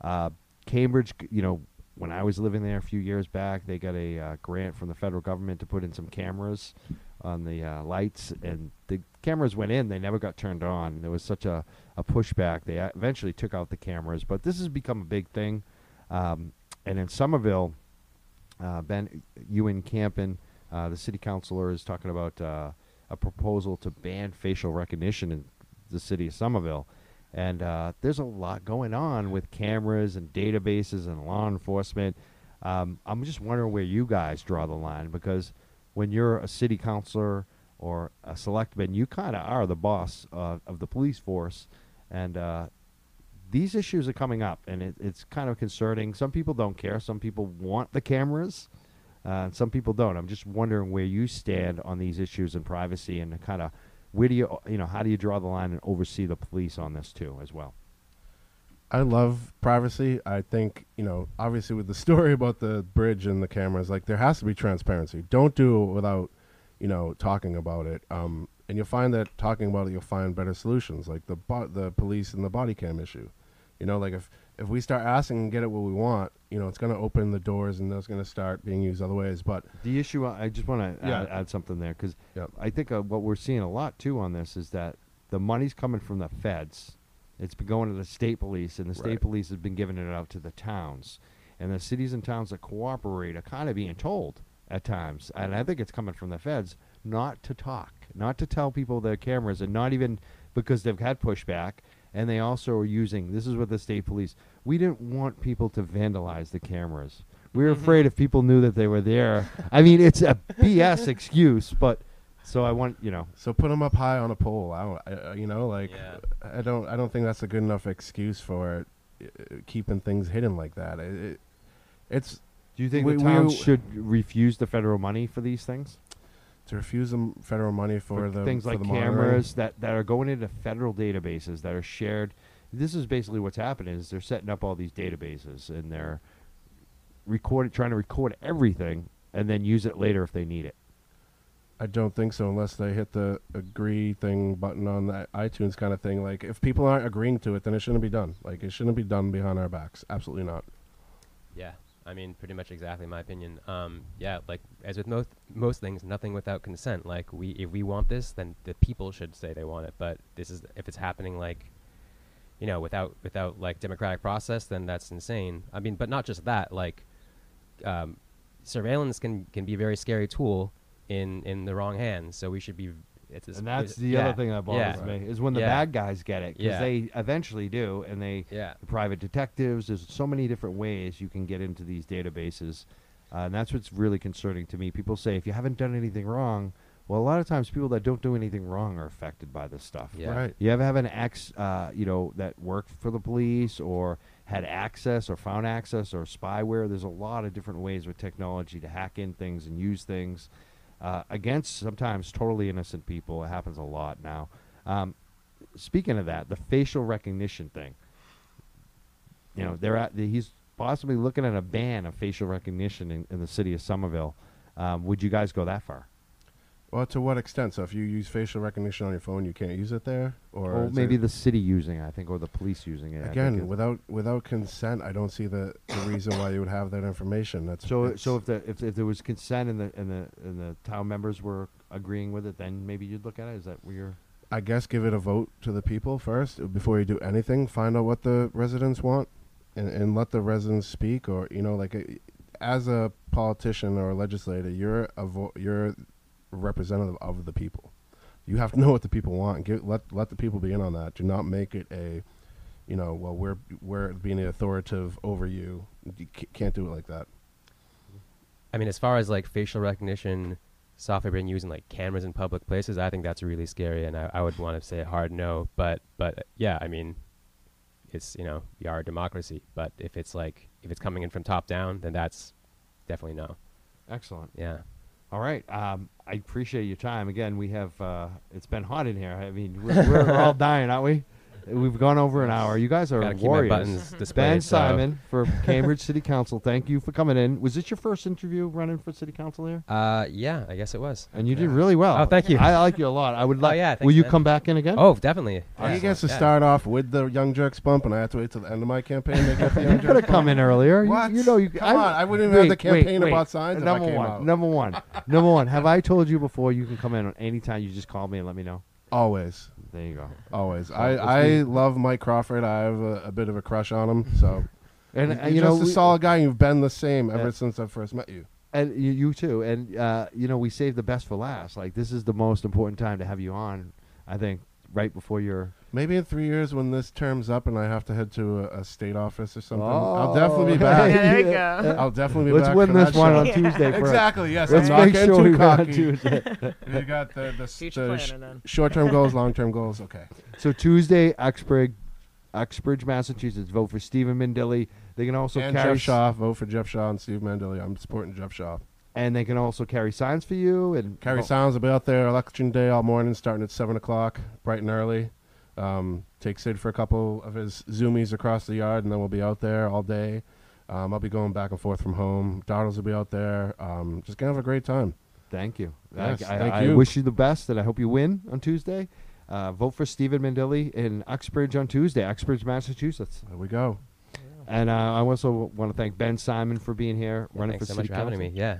Uh, Cambridge, you know, when I was living there a few years back, they got a uh, grant from the federal government to put in some cameras on the uh, lights, and the cameras went in. They never got turned on. There was such a, a pushback. They eventually took out the cameras, but this has become a big thing. Um, and in Somerville, uh, Ben Ewen-Campen, uh, the city councilor, is talking about uh, a proposal to ban facial recognition in the city of Somerville. And uh, there's a lot going on with cameras and databases and law enforcement. Um, I'm just wondering where you guys draw the line because when you're a city councilor or a selectman, you kind of are the boss uh, of the police force. And uh, these issues are coming up, and it, it's kind of concerning. Some people don't care. Some people want the cameras, uh, and some people don't. I'm just wondering where you stand on these issues and privacy, and kind of where do you, you know, how do you draw the line and oversee the police on this too, as well? I love privacy. I think, you know, obviously with the story about the bridge and the cameras, like there has to be transparency. Don't do it without, you know, talking about it. Um, and you'll find that talking about it, you'll find better solutions, like the bo- the police and the body cam issue. You know, like if if we start asking and get it what we want, you know, it's going to open the doors and that's going to start being used other ways. But The issue, I just want to Yeah. add, add something there because Yep. I think uh, what we're seeing a lot too on this is that the money's coming from the feds. It's been going to the state police, and the state Right. police has been giving it out to the towns. And the cities and towns that cooperate are kind of being told at times, and I think it's coming from the feds, not to talk, not to tell people their cameras, and not even because they've had pushback. And they also are using this is what the state police. We didn't want people to vandalize the cameras. We were afraid if people knew that they were there. I mean, it's a BS excuse, but so I want you know. so put them up high on a pole. I, don't, I uh, you know, like Yeah. I don't I don't think that's a good enough excuse for uh, keeping things hidden like that. It, it, it's Do you think We- the towns we- should refuse the federal money for these things? To refuse them federal money for, the things for like the monitoring. cameras that, that are going into federal databases that are shared. This is basically what's happening is they're setting up all these databases and they're recording, trying to record everything and then use it later if they need it. I don't think so unless they hit the agree thing button on the iTunes kind of thing. Like if people aren't agreeing to it, then it shouldn't be done. Like it shouldn't be done behind our backs. Absolutely not. Yeah, I mean, pretty much exactly my opinion. Um, yeah, like as with most most things, nothing without consent. Like we, if we want this, then the people should say they want it. But this is if it's happening like, you know, without without like democratic process, then that's insane. I mean, but not just that. Like, um, surveillance can can be a very scary tool in in the wrong hands. So we should be. It's, And that's it's- the yeah, other thing that bothers yeah, me is when the Yeah. bad guys get it because Yeah. they eventually do, and they Yeah. the private detectives. There's so many different ways you can get into these databases, uh, and that's what's really concerning to me. People say if you haven't done anything wrong, well, a lot of times people that don't do anything wrong are affected by this stuff. Yeah. Right. You ever have an ex, uh, you know, that worked for the police or had access or found access or spyware? There's a lot of different ways with technology to hack in things and use things uh, against sometimes totally innocent people. It happens a lot now. Um, speaking of that, the facial recognition thing. You know, they're at, he's possibly looking at a ban of facial recognition in, in the city of Somerville. Um, would you guys go that far? Well, to what extent? So if you use facial recognition on your phone, you can't use it there, or Or maybe the city using it, I think, or the police using it. Again without without consent. I don't see the, the reason why you would have that information. That's So, it's- so if the if, if there was consent and the and the and the town members were agreeing with it, then maybe you'd look at it. Is that where you're? I guess give it a vote to the people first before you do anything. Find out what the residents want, and, and let the residents speak. Or you know, like uh, as a politician or a legislator, you're a vo- you're a representative of the people. You have to know what the people want. And give, let let the people be in on that. Do not make it a, you know, well we're we're being authoritative over you. You can't do it like that. I mean, as far as like facial recognition software being used in like cameras in public places, I think that's really scary, and I, I would want to say a hard no. But but yeah, I mean, it's you know we are a democracy, but if it's like if it's coming in from top down, then that's definitely no. Excellent. Yeah. All right. Um, I appreciate your time. Again, we have. Uh, it's been hot in here. I mean, we're, we're, we're all dying, aren't we? We've gone over an hour. You guys are Gotta keep my warriors. buttons displayed. Ben so- Simon for Cambridge City Council. Thank you for coming in. Was this your first interview running for City Council here? Uh, yeah, I guess it was. And you did really well. Oh, thank you. I like you a lot. I would like. yeah, thanks, will you man. come back in again? Oh, definitely. He Yeah. gets to Yeah. start off with the Young Jurks bump, and I have to wait till the end of my campaign to get the Young you could have come in earlier. You- What? You, know, you. Come on, I wouldn't even have the campaign wait. about signs if I Number came one. out. Number one. number one. Have I told you before you can come in on any time? You just call me and let me know. Always, There you go. always. I, I love Mike Crawford. I have a, a bit of a crush on him. So And you're uh, you know, just a we- solid guy. You've been the same ever since I first met you. and you, you too. And uh, you know, we saved the best for last. Like this is the most important time to have you on. I think right before your. Maybe in three years when this term's up and I have to head to a, a state office or something, Oh, I'll definitely be back. Yeah, there you go. I'll definitely be Let's back. win for this that one show. on Yeah. Tuesday. First. Exactly. Yes. Let's I'm make getting sure we too win on. Tuesday. You got the the, Future the planning then. short-term goals, long-term goals. Okay. So Tuesday, Uxbridge, Uxbridge, Massachusetts. Vote for Stephen Mandile. They can also and carry Jeff Shaw. Vote for Jeff Shaw and Steve Mandile. I'm supporting Jeff Shaw. and they can also carry signs for you and Carrie oh, Sounds will be out there election day all morning, starting at seven o'clock, bright and early. Um, take Sid for a couple of his zoomies across the yard, and then we'll be out there all day. Um, I'll be going back and forth from home. Dartles will be out there. Um, just gonna have a great time. Thank you. Yes, I, I- thank I you. wish you the best, and I hope you win on Tuesday. Uh, vote for Stephen Mandile in Uxbridge on Tuesday, Uxbridge, Massachusetts. There we go. And uh, I also want to thank Ben Simon for being here, Yeah, running thanks for so much city for having me. Yeah.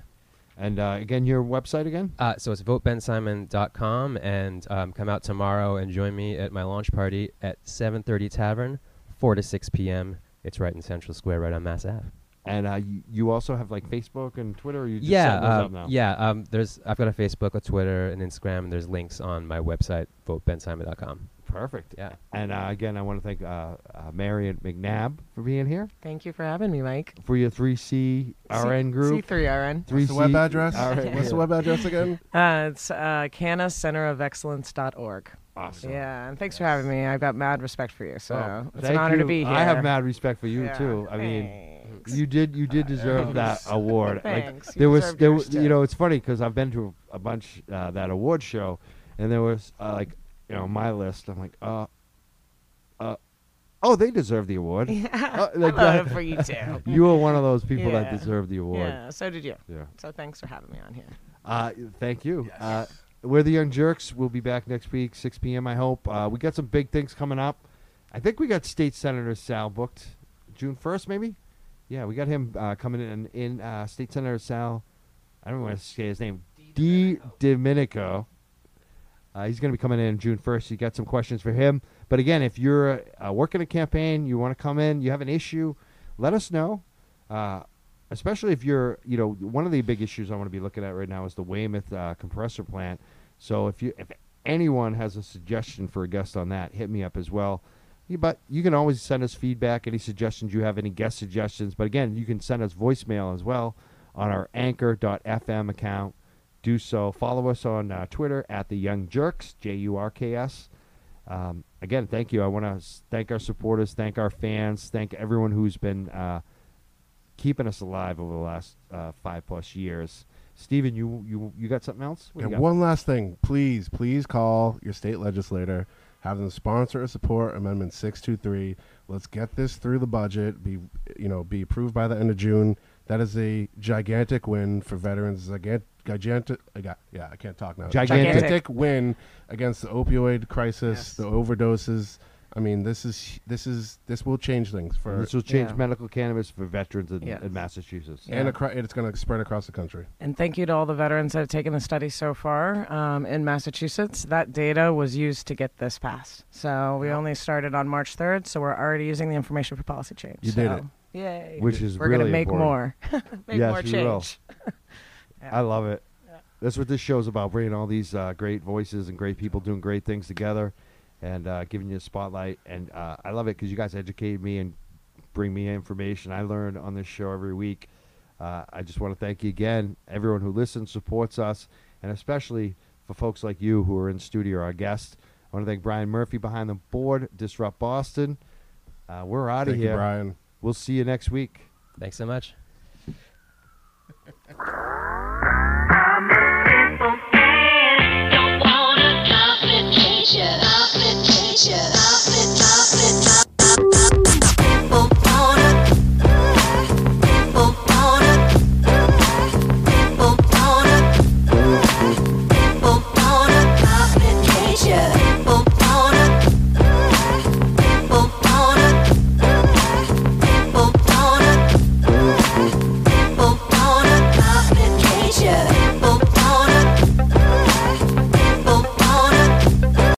And uh, again, your website again? Uh, so it's votebensimon.com and um, come out tomorrow and join me at my launch party at 7:30 Tavern, 4 to 6 p.m. It's right in Central Square, right on Mass Ave. And uh, you, you also have like Facebook and Twitter. Or you just yeah, those uh, up now? yeah. Um, there's I've got a Facebook, a Twitter, and Instagram, and there's links on my website, votebensimon.com. Perfect. Yeah. And uh, again, I want to thank uh, uh, Marion McNabb for being here Thank you for having me, Mike. for your 3C RN group. C3RN. 3C What's the web address? RN. What's the web address again? Uh, it's uh, CanaCenterOfExcellence.org. Awesome. Yeah, and thanks for having me. I've got mad respect for you, so Oh, it's thank an honor to be here. I have mad respect for you Yeah, too. I mean, thanks. you did you did deserve that award. Like, Thanks. You there was there yours, was, you know it's funny because I've been to a, a bunch uh, that award show, and there was uh, like you know my list. I'm like uh uh oh they deserve the award. Uh, like I love it for you too. You were one of those people that Yeah. deserve the award. Yeah, so did you. Yeah. So thanks for having me on here. Uh, thank you. Uh, we're the Young Jurks. We'll be back next week, 6 p.m. I hope. Uh, we got some big things coming up. I think we got State Senator Sal booked June 1st, maybe. Yeah, we got him uh, coming in. In uh, State Senator Sal, I don't want to say his name. D. Domenico. Uh, he's going to be coming in June 1st. You got some questions for him. But again, if you're uh, working a campaign, you want to come in, you have an issue, let us know. Uh, especially if you're, you know, one of the big issues I want to be looking at right now is the Weymouth uh, compressor plant. So if you, if anyone has a suggestion for a guest on that, hit me up as well. Yeah, but you can always send us feedback, any suggestions you have, any guest suggestions. But again, you can send us voicemail as well on our Anchor.fm account. Do so. Follow us on uh, Twitter at the Young Jurks, J U R K S. Um, again, thank you. I want to thank our supporters, thank our fans, thank everyone who's been uh, keeping us alive over the last uh, five plus years. Steven, you you you got something else? What And one last thing, please, please call your state legislator, have them sponsor or support Amendment 623. Let's get this through the budget, be you know, be approved by the end of June. That is a gigantic win for veterans. Gigant, gigantic, I got, yeah, I can't talk now. Gigantic. Gigantic. win against the opioid crisis, Yes. the overdoses. I mean, this is this is this will change things for this will change Yeah. medical cannabis for veterans in, Yes. in Massachusetts. Yeah. and acro- it's going to spread across the country. And thank you to all the veterans that have taken the study so far um, in Massachusetts. That data was used to get this passed. So we only started on March 3rd, so we're already using the information for policy change. You did it. Yay. Which is We're really gonna make important. more. make Yes, more we will. change. I love it. Yeah. That's what this show's about: bringing all these uh, great voices and great people doing great things together, and uh, giving you a spotlight. And uh, I love it because you guys educate me and bring me information. I learn on this show every week. Uh, I just want to thank you again, everyone who listens, supports us, and especially for folks like you who are in studio, our guests. I want to thank Brian Murphy behind the board, Disrupt Boston. Uh, we're out of Thank you, here. Brian. We'll see you next week. Thanks so much. Yeah.